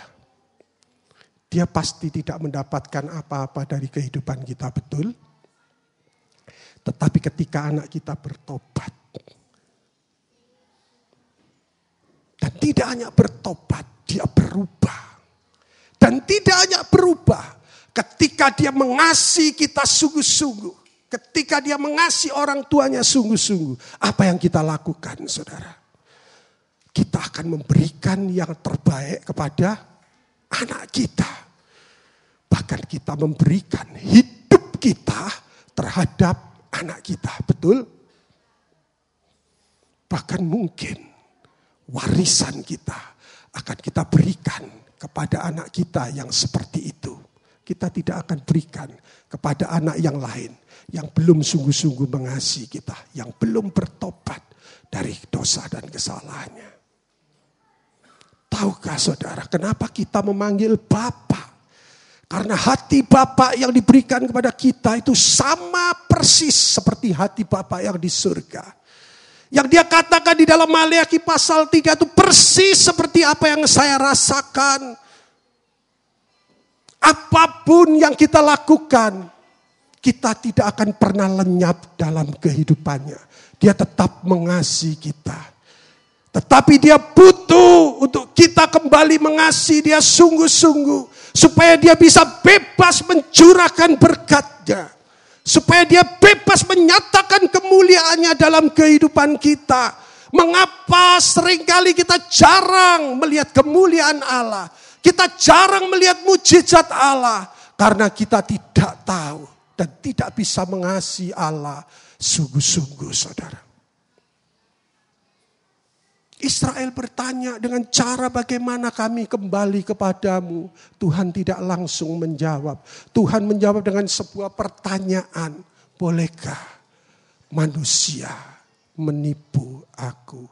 dia pasti tidak mendapatkan apa-apa dari kehidupan kita, betul? Tetapi ketika anak kita bertobat, Dan tidak hanya bertobat, dia berubah. Dan tidak hanya berubah, ketika dia mengasihi kita sungguh-sungguh. Ketika dia mengasihi orang tuanya sungguh-sungguh. Apa yang kita lakukan saudara? Kita akan memberikan yang terbaik kepada anak kita. Bahkan kita memberikan hidup kita terhadap anak kita. Betul? Bahkan mungkin warisan kita akan kita berikan kepada anak kita yang seperti itu. Kita tidak akan berikan kepada anak yang lain yang belum sungguh-sungguh mengasihi kita, yang belum bertobat dari dosa dan kesalahannya. Tahukah saudara, kenapa kita memanggil Bapa? Karena hati Bapa yang diberikan kepada kita itu sama persis seperti hati Bapa yang di surga. Yang dia katakan di dalam Maliaki pasal 3 itu persis seperti apa yang saya rasakan. Apa pun yang kita lakukan, kita tidak akan pernah lenyap dalam kehidupannya. Dia tetap mengasihi kita. Tetapi dia butuh untuk kita kembali mengasihi dia sungguh-sungguh. Supaya dia bisa bebas mencurahkan berkatnya. Supaya dia bebas menyatakan kemuliaannya dalam kehidupan kita. Mengapa sering kali kita jarang melihat kemuliaan Allah. Kita jarang melihat mujizat Allah. Karena kita tidak tahu dan tidak bisa mengasihi Allah sungguh-sungguh saudara. Israel bertanya dengan cara bagaimana kami kembali kepadamu. Tuhan tidak langsung menjawab. Tuhan menjawab dengan sebuah pertanyaan. Bolehkah manusia menipu aku?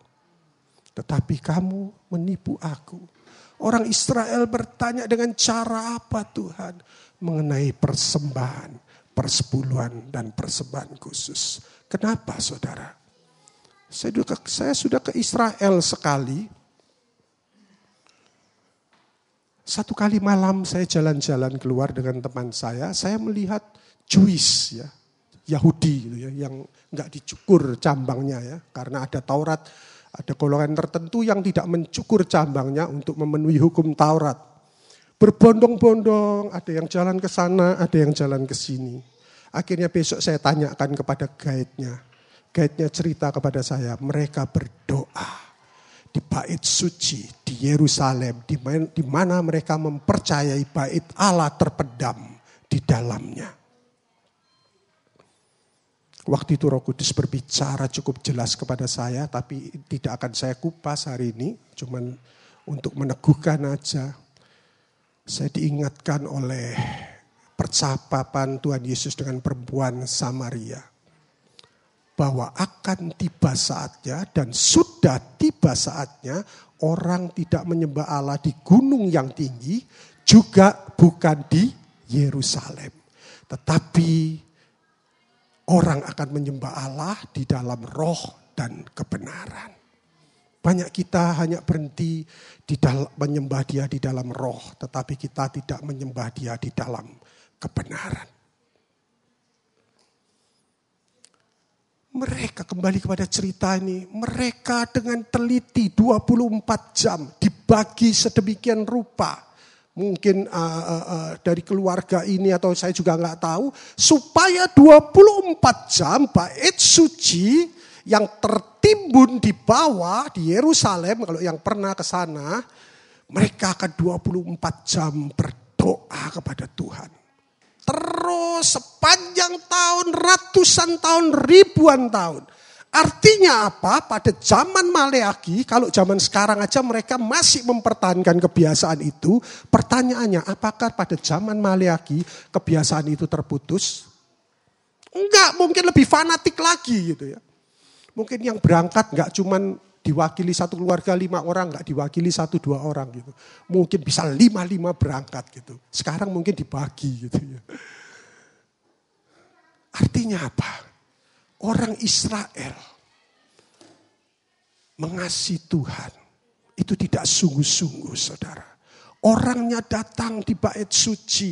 Tetapi kamu menipu aku. Orang Israel bertanya dengan cara apa Tuhan? Mengenai persembahan, persepuluhan dan persembahan khusus. Kenapa saudara? Saya sudah, ke, Israel sekali. Satu kali malam saya jalan-jalan keluar dengan teman saya, saya melihat Jewish ya, Yahudi gitu ya, yang nggak dicukur cambangnya ya, karena ada Taurat, ada golongan tertentu yang tidak mencukur cambangnya untuk memenuhi hukum Taurat. Berbondong-bondong, ada yang jalan ke sana, ada yang jalan ke sini. Akhirnya besok saya tanyakan kepada guide-nya, Guide-nya cerita kepada saya, mereka berdoa di bait suci di Yerusalem, di mana mereka mempercayai bait Allah terpedam di dalamnya. Waktu itu Roh Kudus berbicara cukup jelas kepada saya, tapi tidak akan saya kupas hari ini, cuman untuk meneguhkan aja. Saya diingatkan oleh percakapan Tuhan Yesus dengan perempuan Samaria bahwa akan tiba saatnya dan sudah tiba saatnya orang tidak menyembah Allah di gunung yang tinggi juga bukan di Yerusalem. Tetapi orang akan menyembah Allah di dalam roh dan kebenaran. Banyak kita hanya berhenti di dalam menyembah dia di dalam roh, tetapi kita tidak menyembah dia di dalam kebenaran. Mereka kembali kepada cerita ini, mereka dengan teliti 24 jam dibagi sedemikian rupa. Mungkin uh, uh, uh, dari keluarga ini atau saya juga nggak tahu. Supaya 24 jam bait suci yang tertimbun di bawah di Yerusalem, kalau yang pernah ke sana, Mereka akan 24 jam berdoa kepada Tuhan. Terus sepanjang tahun, ratusan tahun, ribuan tahun. Artinya apa? Pada zaman Maleaki, kalau zaman sekarang aja mereka masih mempertahankan kebiasaan itu. Pertanyaannya, apakah pada zaman Maleaki kebiasaan itu terputus? Enggak, mungkin lebih fanatik lagi gitu ya. Mungkin yang berangkat enggak cuman diwakili satu keluarga lima orang, enggak diwakili satu dua orang gitu. Mungkin bisa lima lima berangkat gitu. Sekarang mungkin dibagi gitu ya. Artinya apa? orang Israel mengasihi Tuhan itu tidak sungguh-sungguh saudara. Orangnya datang di bait suci.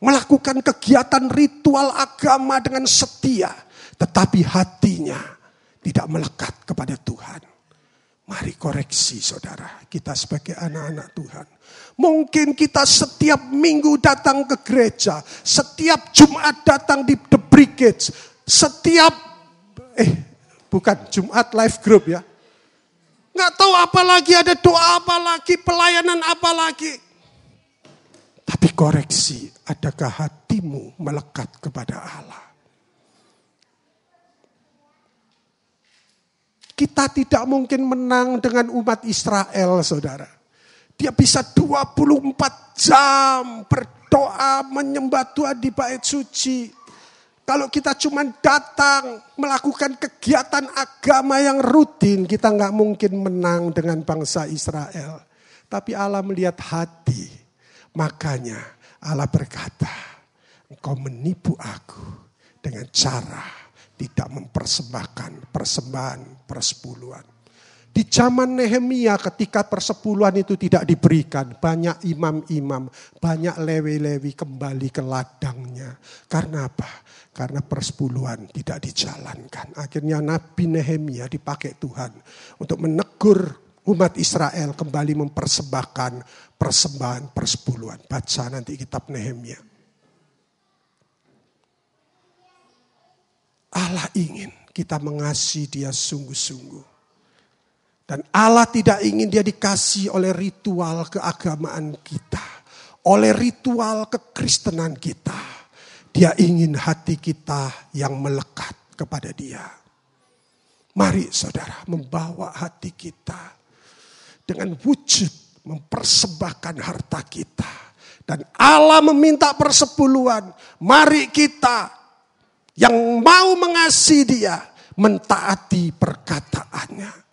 Melakukan kegiatan ritual agama dengan setia. Tetapi hatinya tidak melekat kepada Tuhan. Mari koreksi saudara, kita sebagai anak-anak Tuhan. Mungkin kita setiap minggu datang ke gereja, setiap Jumat datang di The Brigade, setiap, eh bukan Jumat live group ya. Nggak tahu apa lagi, ada doa apa lagi, pelayanan apa lagi. Tapi koreksi, adakah hatimu melekat kepada Allah? Kita tidak mungkin menang dengan umat Israel, saudara. Dia bisa 24 jam berdoa, menyembah Tuhan di bait suci. Kalau kita cuma datang melakukan kegiatan agama yang rutin, kita nggak mungkin menang dengan bangsa Israel. Tapi Allah melihat hati. Makanya Allah berkata, engkau menipu aku dengan cara tidak mempersembahkan persembahan persepuluhan. Di zaman Nehemia ketika persepuluhan itu tidak diberikan, banyak imam-imam, banyak lewi-lewi kembali ke ladangnya. Karena apa? Karena persepuluhan tidak dijalankan. Akhirnya Nabi Nehemia dipakai Tuhan untuk menegur umat Israel kembali mempersembahkan persembahan persepuluhan. Baca nanti kitab Nehemia. Allah ingin kita mengasihi dia sungguh-sungguh. Dan Allah tidak ingin dia dikasih oleh ritual keagamaan kita. Oleh ritual kekristenan kita. Dia ingin hati kita yang melekat kepada dia. Mari saudara membawa hati kita. Dengan wujud mempersembahkan harta kita. Dan Allah meminta persepuluhan. Mari kita yang mau mengasihi dia. Mentaati perkataannya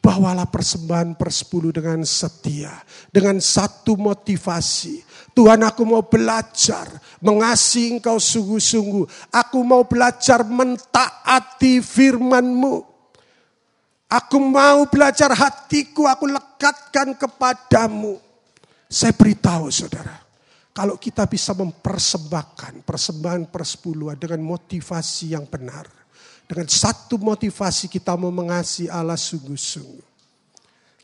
Bawalah persembahan persepuluh dengan setia. Dengan satu motivasi. Tuhan aku mau belajar mengasihi engkau sungguh-sungguh. Aku mau belajar mentaati firmanmu. Aku mau belajar hatiku, aku lekatkan kepadamu. Saya beritahu saudara, kalau kita bisa mempersembahkan persembahan persepuluhan dengan motivasi yang benar dengan satu motivasi kita mau mengasihi Allah sungguh-sungguh.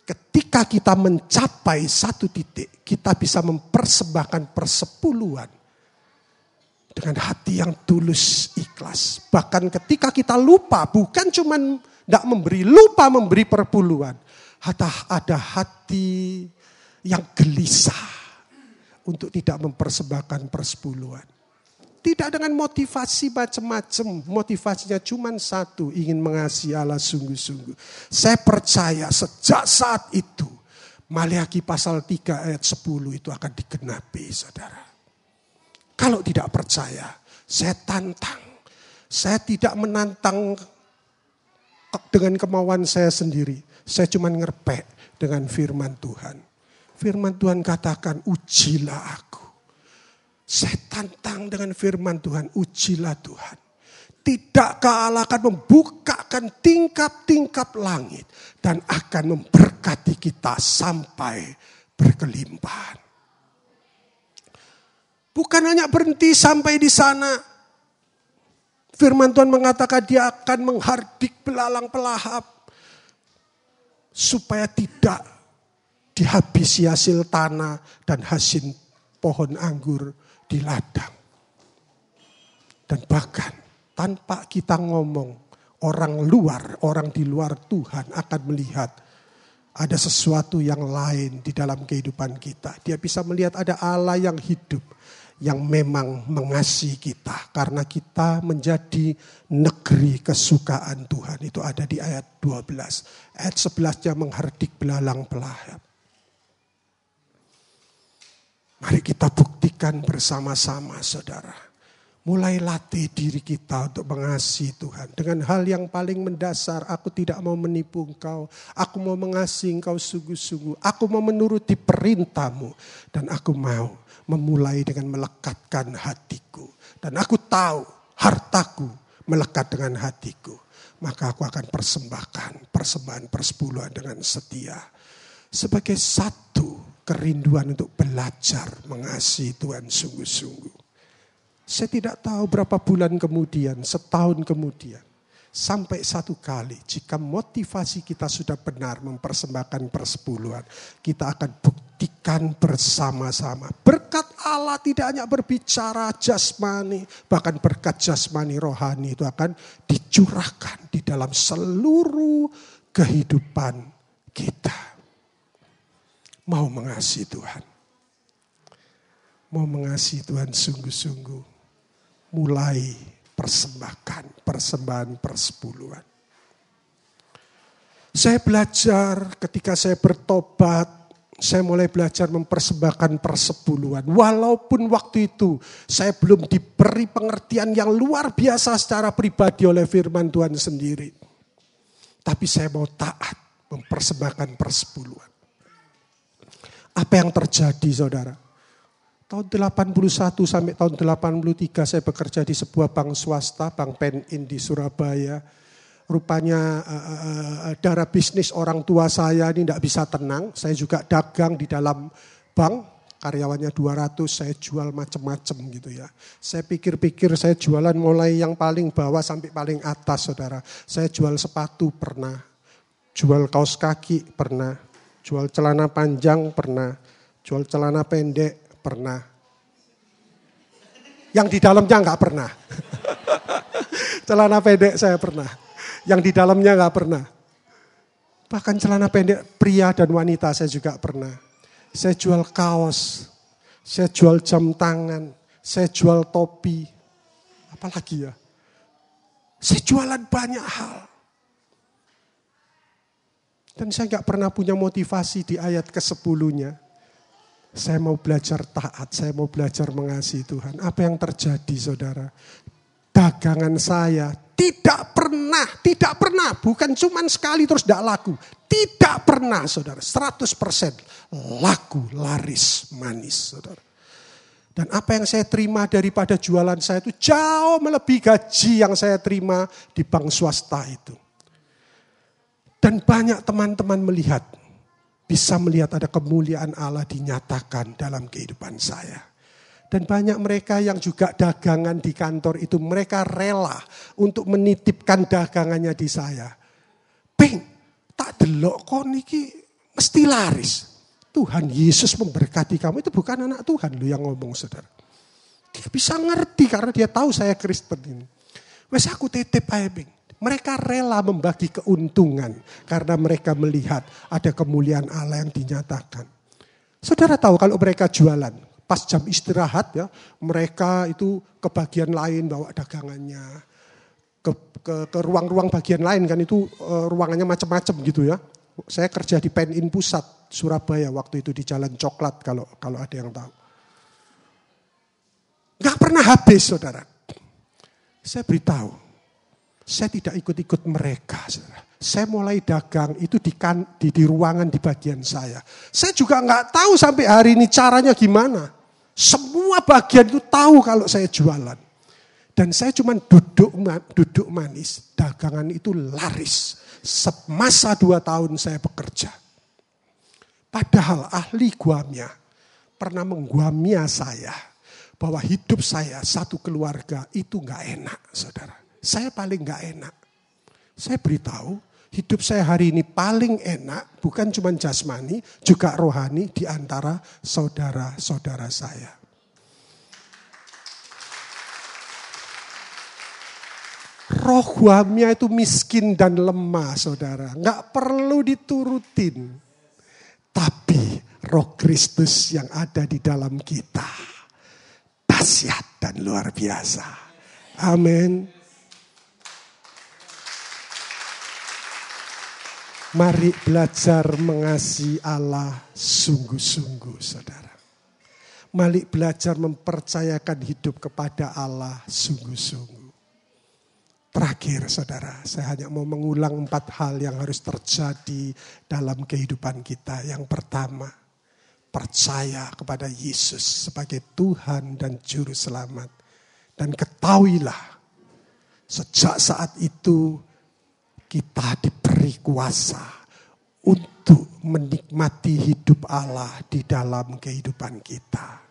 Ketika kita mencapai satu titik, kita bisa mempersembahkan persepuluhan dengan hati yang tulus ikhlas. Bahkan ketika kita lupa, bukan cuma tidak memberi, lupa memberi perpuluhan. Ada, ada hati yang gelisah untuk tidak mempersembahkan persepuluhan. Tidak dengan motivasi macam-macam. Motivasinya cuma satu, ingin mengasihi Allah sungguh-sungguh. Saya percaya sejak saat itu, Maliaki pasal 3 ayat 10 itu akan digenapi saudara. Kalau tidak percaya, saya tantang. Saya tidak menantang dengan kemauan saya sendiri. Saya cuma ngerpek dengan firman Tuhan. Firman Tuhan katakan, ujilah aku saya tantang dengan firman Tuhan, ujilah Tuhan. Tidakkah Allah akan membukakan tingkap-tingkap langit dan akan memberkati kita sampai berkelimpahan. Bukan hanya berhenti sampai di sana. Firman Tuhan mengatakan dia akan menghardik belalang pelahap. Supaya tidak dihabisi hasil tanah dan hasil pohon anggur di ladang. Dan bahkan tanpa kita ngomong, orang luar, orang di luar Tuhan akan melihat ada sesuatu yang lain di dalam kehidupan kita. Dia bisa melihat ada Allah yang hidup, yang memang mengasihi kita. Karena kita menjadi negeri kesukaan Tuhan. Itu ada di ayat 12. Ayat 11-nya menghardik belalang pelahap. Mari kita buktikan bersama-sama saudara Mulai latih diri kita untuk mengasihi Tuhan. Dengan hal yang paling mendasar, aku tidak mau menipu engkau. Aku mau mengasihi engkau sungguh-sungguh. Aku mau menuruti perintahmu. Dan aku mau memulai dengan melekatkan hatiku. Dan aku tahu hartaku melekat dengan hatiku. Maka aku akan persembahkan persembahan persepuluhan dengan setia. Sebagai satu kerinduan untuk belajar mengasihi Tuhan sungguh-sungguh. Saya tidak tahu berapa bulan kemudian, setahun kemudian. Sampai satu kali, jika motivasi kita sudah benar mempersembahkan persepuluhan, kita akan buktikan bersama-sama. Berkat Allah tidak hanya berbicara jasmani, bahkan berkat jasmani rohani itu akan dicurahkan di dalam seluruh kehidupan kita. Mau mengasihi Tuhan. Mau mengasihi Tuhan sungguh-sungguh mulai persembahkan persembahan persepuluhan. Saya belajar ketika saya bertobat, saya mulai belajar mempersembahkan persepuluhan. Walaupun waktu itu saya belum diberi pengertian yang luar biasa secara pribadi oleh firman Tuhan sendiri. Tapi saya mau taat mempersembahkan persepuluhan. Apa yang terjadi saudara? Tahun 81 sampai tahun 83 saya bekerja di sebuah bank swasta, Bank Penin di Surabaya. Rupanya uh, uh, darah bisnis orang tua saya ini tidak bisa tenang. Saya juga dagang di dalam bank, karyawannya 200, saya jual macam-macam gitu ya. Saya pikir-pikir saya jualan mulai yang paling bawah sampai paling atas saudara. Saya jual sepatu pernah, jual kaos kaki pernah, jual celana panjang pernah, jual celana pendek pernah. Yang di dalamnya nggak pernah. celana pendek saya pernah. Yang di dalamnya nggak pernah. Bahkan celana pendek pria dan wanita saya juga pernah. Saya jual kaos, saya jual jam tangan, saya jual topi. Apalagi ya? Saya jualan banyak hal. Dan saya nggak pernah punya motivasi di ayat ke-10-nya. Saya mau belajar taat, saya mau belajar mengasihi Tuhan. Apa yang terjadi saudara? Dagangan saya tidak pernah, tidak pernah. Bukan cuma sekali terus tidak laku. Tidak pernah saudara, 100% laku, laris, manis saudara. Dan apa yang saya terima daripada jualan saya itu jauh melebihi gaji yang saya terima di bank swasta itu. Dan banyak teman-teman melihat bisa melihat ada kemuliaan Allah dinyatakan dalam kehidupan saya. Dan banyak mereka yang juga dagangan di kantor itu mereka rela untuk menitipkan dagangannya di saya. Ping, tak delok kok niki mesti laris. Tuhan Yesus memberkati kamu itu bukan anak Tuhan lu yang ngomong saudara. Dia bisa ngerti karena dia tahu saya Kristen ini. Wes aku titip aja Ping. Mereka rela membagi keuntungan karena mereka melihat ada kemuliaan Allah yang dinyatakan. Saudara tahu kalau mereka jualan, pas jam istirahat ya, mereka itu ke bagian lain bawa dagangannya. Ke, ke, ruang-ruang bagian lain kan itu uh, ruangannya macam-macam gitu ya. Saya kerja di Penin Pusat Surabaya waktu itu di Jalan Coklat kalau kalau ada yang tahu. Gak pernah habis saudara. Saya beritahu, saya tidak ikut-ikut mereka. Saya mulai dagang itu di, kan, di, di ruangan di bagian saya. Saya juga nggak tahu sampai hari ini caranya gimana. Semua bagian itu tahu kalau saya jualan. Dan saya cuma duduk duduk manis. Dagangan itu laris. Semasa dua tahun saya bekerja. Padahal ahli guamnya pernah mengguamia saya. Bahwa hidup saya satu keluarga itu nggak enak saudara saya paling nggak enak. Saya beritahu, hidup saya hari ini paling enak, bukan cuma jasmani, juga rohani di antara saudara-saudara saya. Roh guamnya itu miskin dan lemah, saudara. Nggak perlu diturutin. roh Kristus yang ada di dalam kita. Dahsyat dan luar biasa. Amin. Mari belajar mengasihi Allah sungguh-sungguh saudara. Mari belajar mempercayakan hidup kepada Allah sungguh-sungguh. Terakhir saudara, saya hanya mau mengulang empat hal yang harus terjadi dalam kehidupan kita. Yang pertama, percaya kepada Yesus sebagai Tuhan dan Juru Selamat. Dan ketahuilah, sejak saat itu kita diberi kuasa untuk menikmati hidup Allah di dalam kehidupan kita.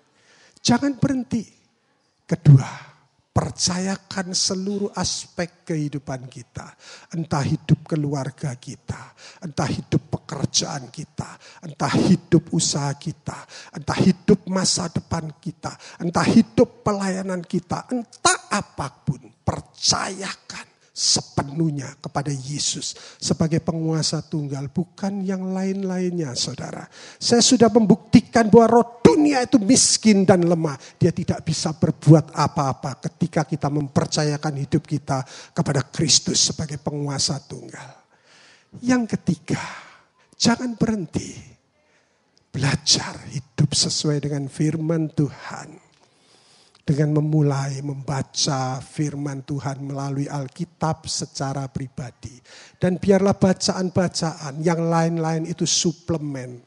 Jangan berhenti. Kedua, Percayakan seluruh aspek kehidupan kita. Entah hidup keluarga kita, entah hidup pekerjaan kita, entah hidup usaha kita, entah hidup masa depan kita, entah hidup pelayanan kita, entah apa pun. Percayakan sepenuhnya kepada Yesus sebagai penguasa tunggal, bukan yang lain-lainnya, saudara. Saya sudah membuktikan bahwa roh dunia itu miskin dan lemah. Dia tidak bisa berbuat apa-apa ketika kita mempercayakan hidup kita kepada Kristus sebagai penguasa tunggal. Yang ketiga, jangan berhenti belajar hidup sesuai dengan firman Tuhan dengan memulai membaca firman Tuhan melalui Alkitab secara pribadi. Dan biarlah bacaan-bacaan yang lain-lain itu suplemen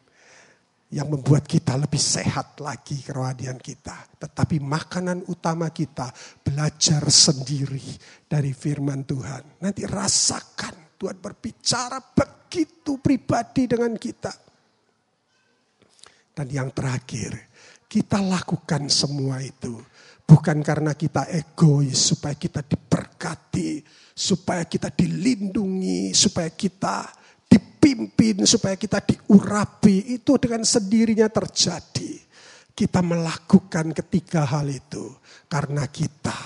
yang membuat kita lebih sehat lagi kerohanian kita. Tetapi makanan utama kita belajar sendiri dari firman Tuhan. Nanti rasakan Tuhan berbicara begitu pribadi dengan kita. Dan yang terakhir, kita lakukan semua itu Bukan karena kita egois, supaya kita diberkati, supaya kita dilindungi, supaya kita dipimpin, supaya kita diurapi. Itu dengan sendirinya terjadi. Kita melakukan ketiga hal itu karena kita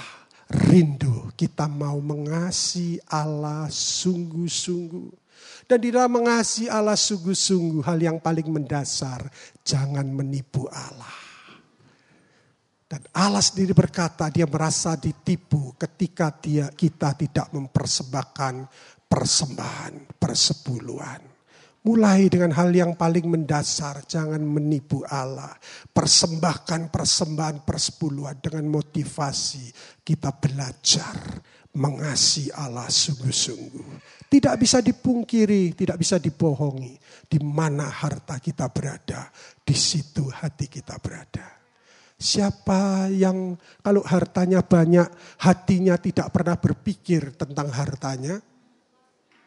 rindu, kita mau mengasihi Allah sungguh-sungguh. Dan di dalam mengasihi Allah sungguh-sungguh hal yang paling mendasar, jangan menipu Allah. Dan Allah sendiri berkata dia merasa ditipu ketika dia kita tidak mempersembahkan persembahan persepuluhan. Mulai dengan hal yang paling mendasar, jangan menipu Allah. Persembahkan persembahan persepuluhan dengan motivasi kita belajar mengasihi Allah sungguh-sungguh. Tidak bisa dipungkiri, tidak bisa dibohongi. Di mana harta kita berada, di situ hati kita berada. Siapa yang kalau hartanya banyak, hatinya tidak pernah berpikir tentang hartanya?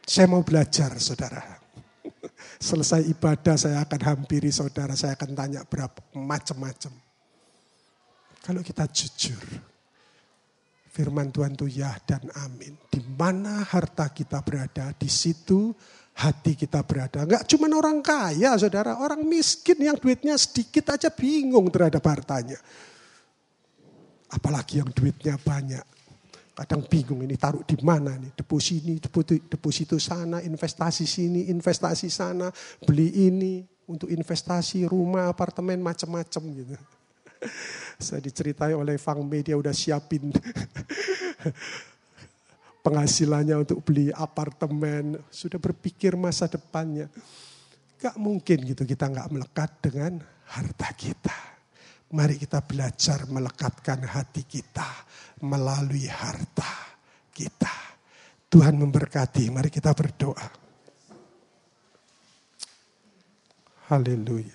Saya mau belajar, saudara. Selesai ibadah saya akan hampiri saudara, saya akan tanya berapa macam-macam. Kalau kita jujur, firman Tuhan itu ya dan amin. Di mana harta kita berada, di situ hati kita berada. Enggak cuma orang kaya saudara, orang miskin yang duitnya sedikit aja bingung terhadap hartanya. Apalagi yang duitnya banyak. Kadang bingung ini taruh di mana nih, deposito ini, deposito sana, investasi sini, investasi sana, beli ini untuk investasi rumah, apartemen, macam-macam gitu. Saya diceritai oleh Fang Media udah siapin penghasilannya untuk beli apartemen, sudah berpikir masa depannya. Gak mungkin gitu kita gak melekat dengan harta kita. Mari kita belajar melekatkan hati kita melalui harta kita. Tuhan memberkati, mari kita berdoa. Haleluya.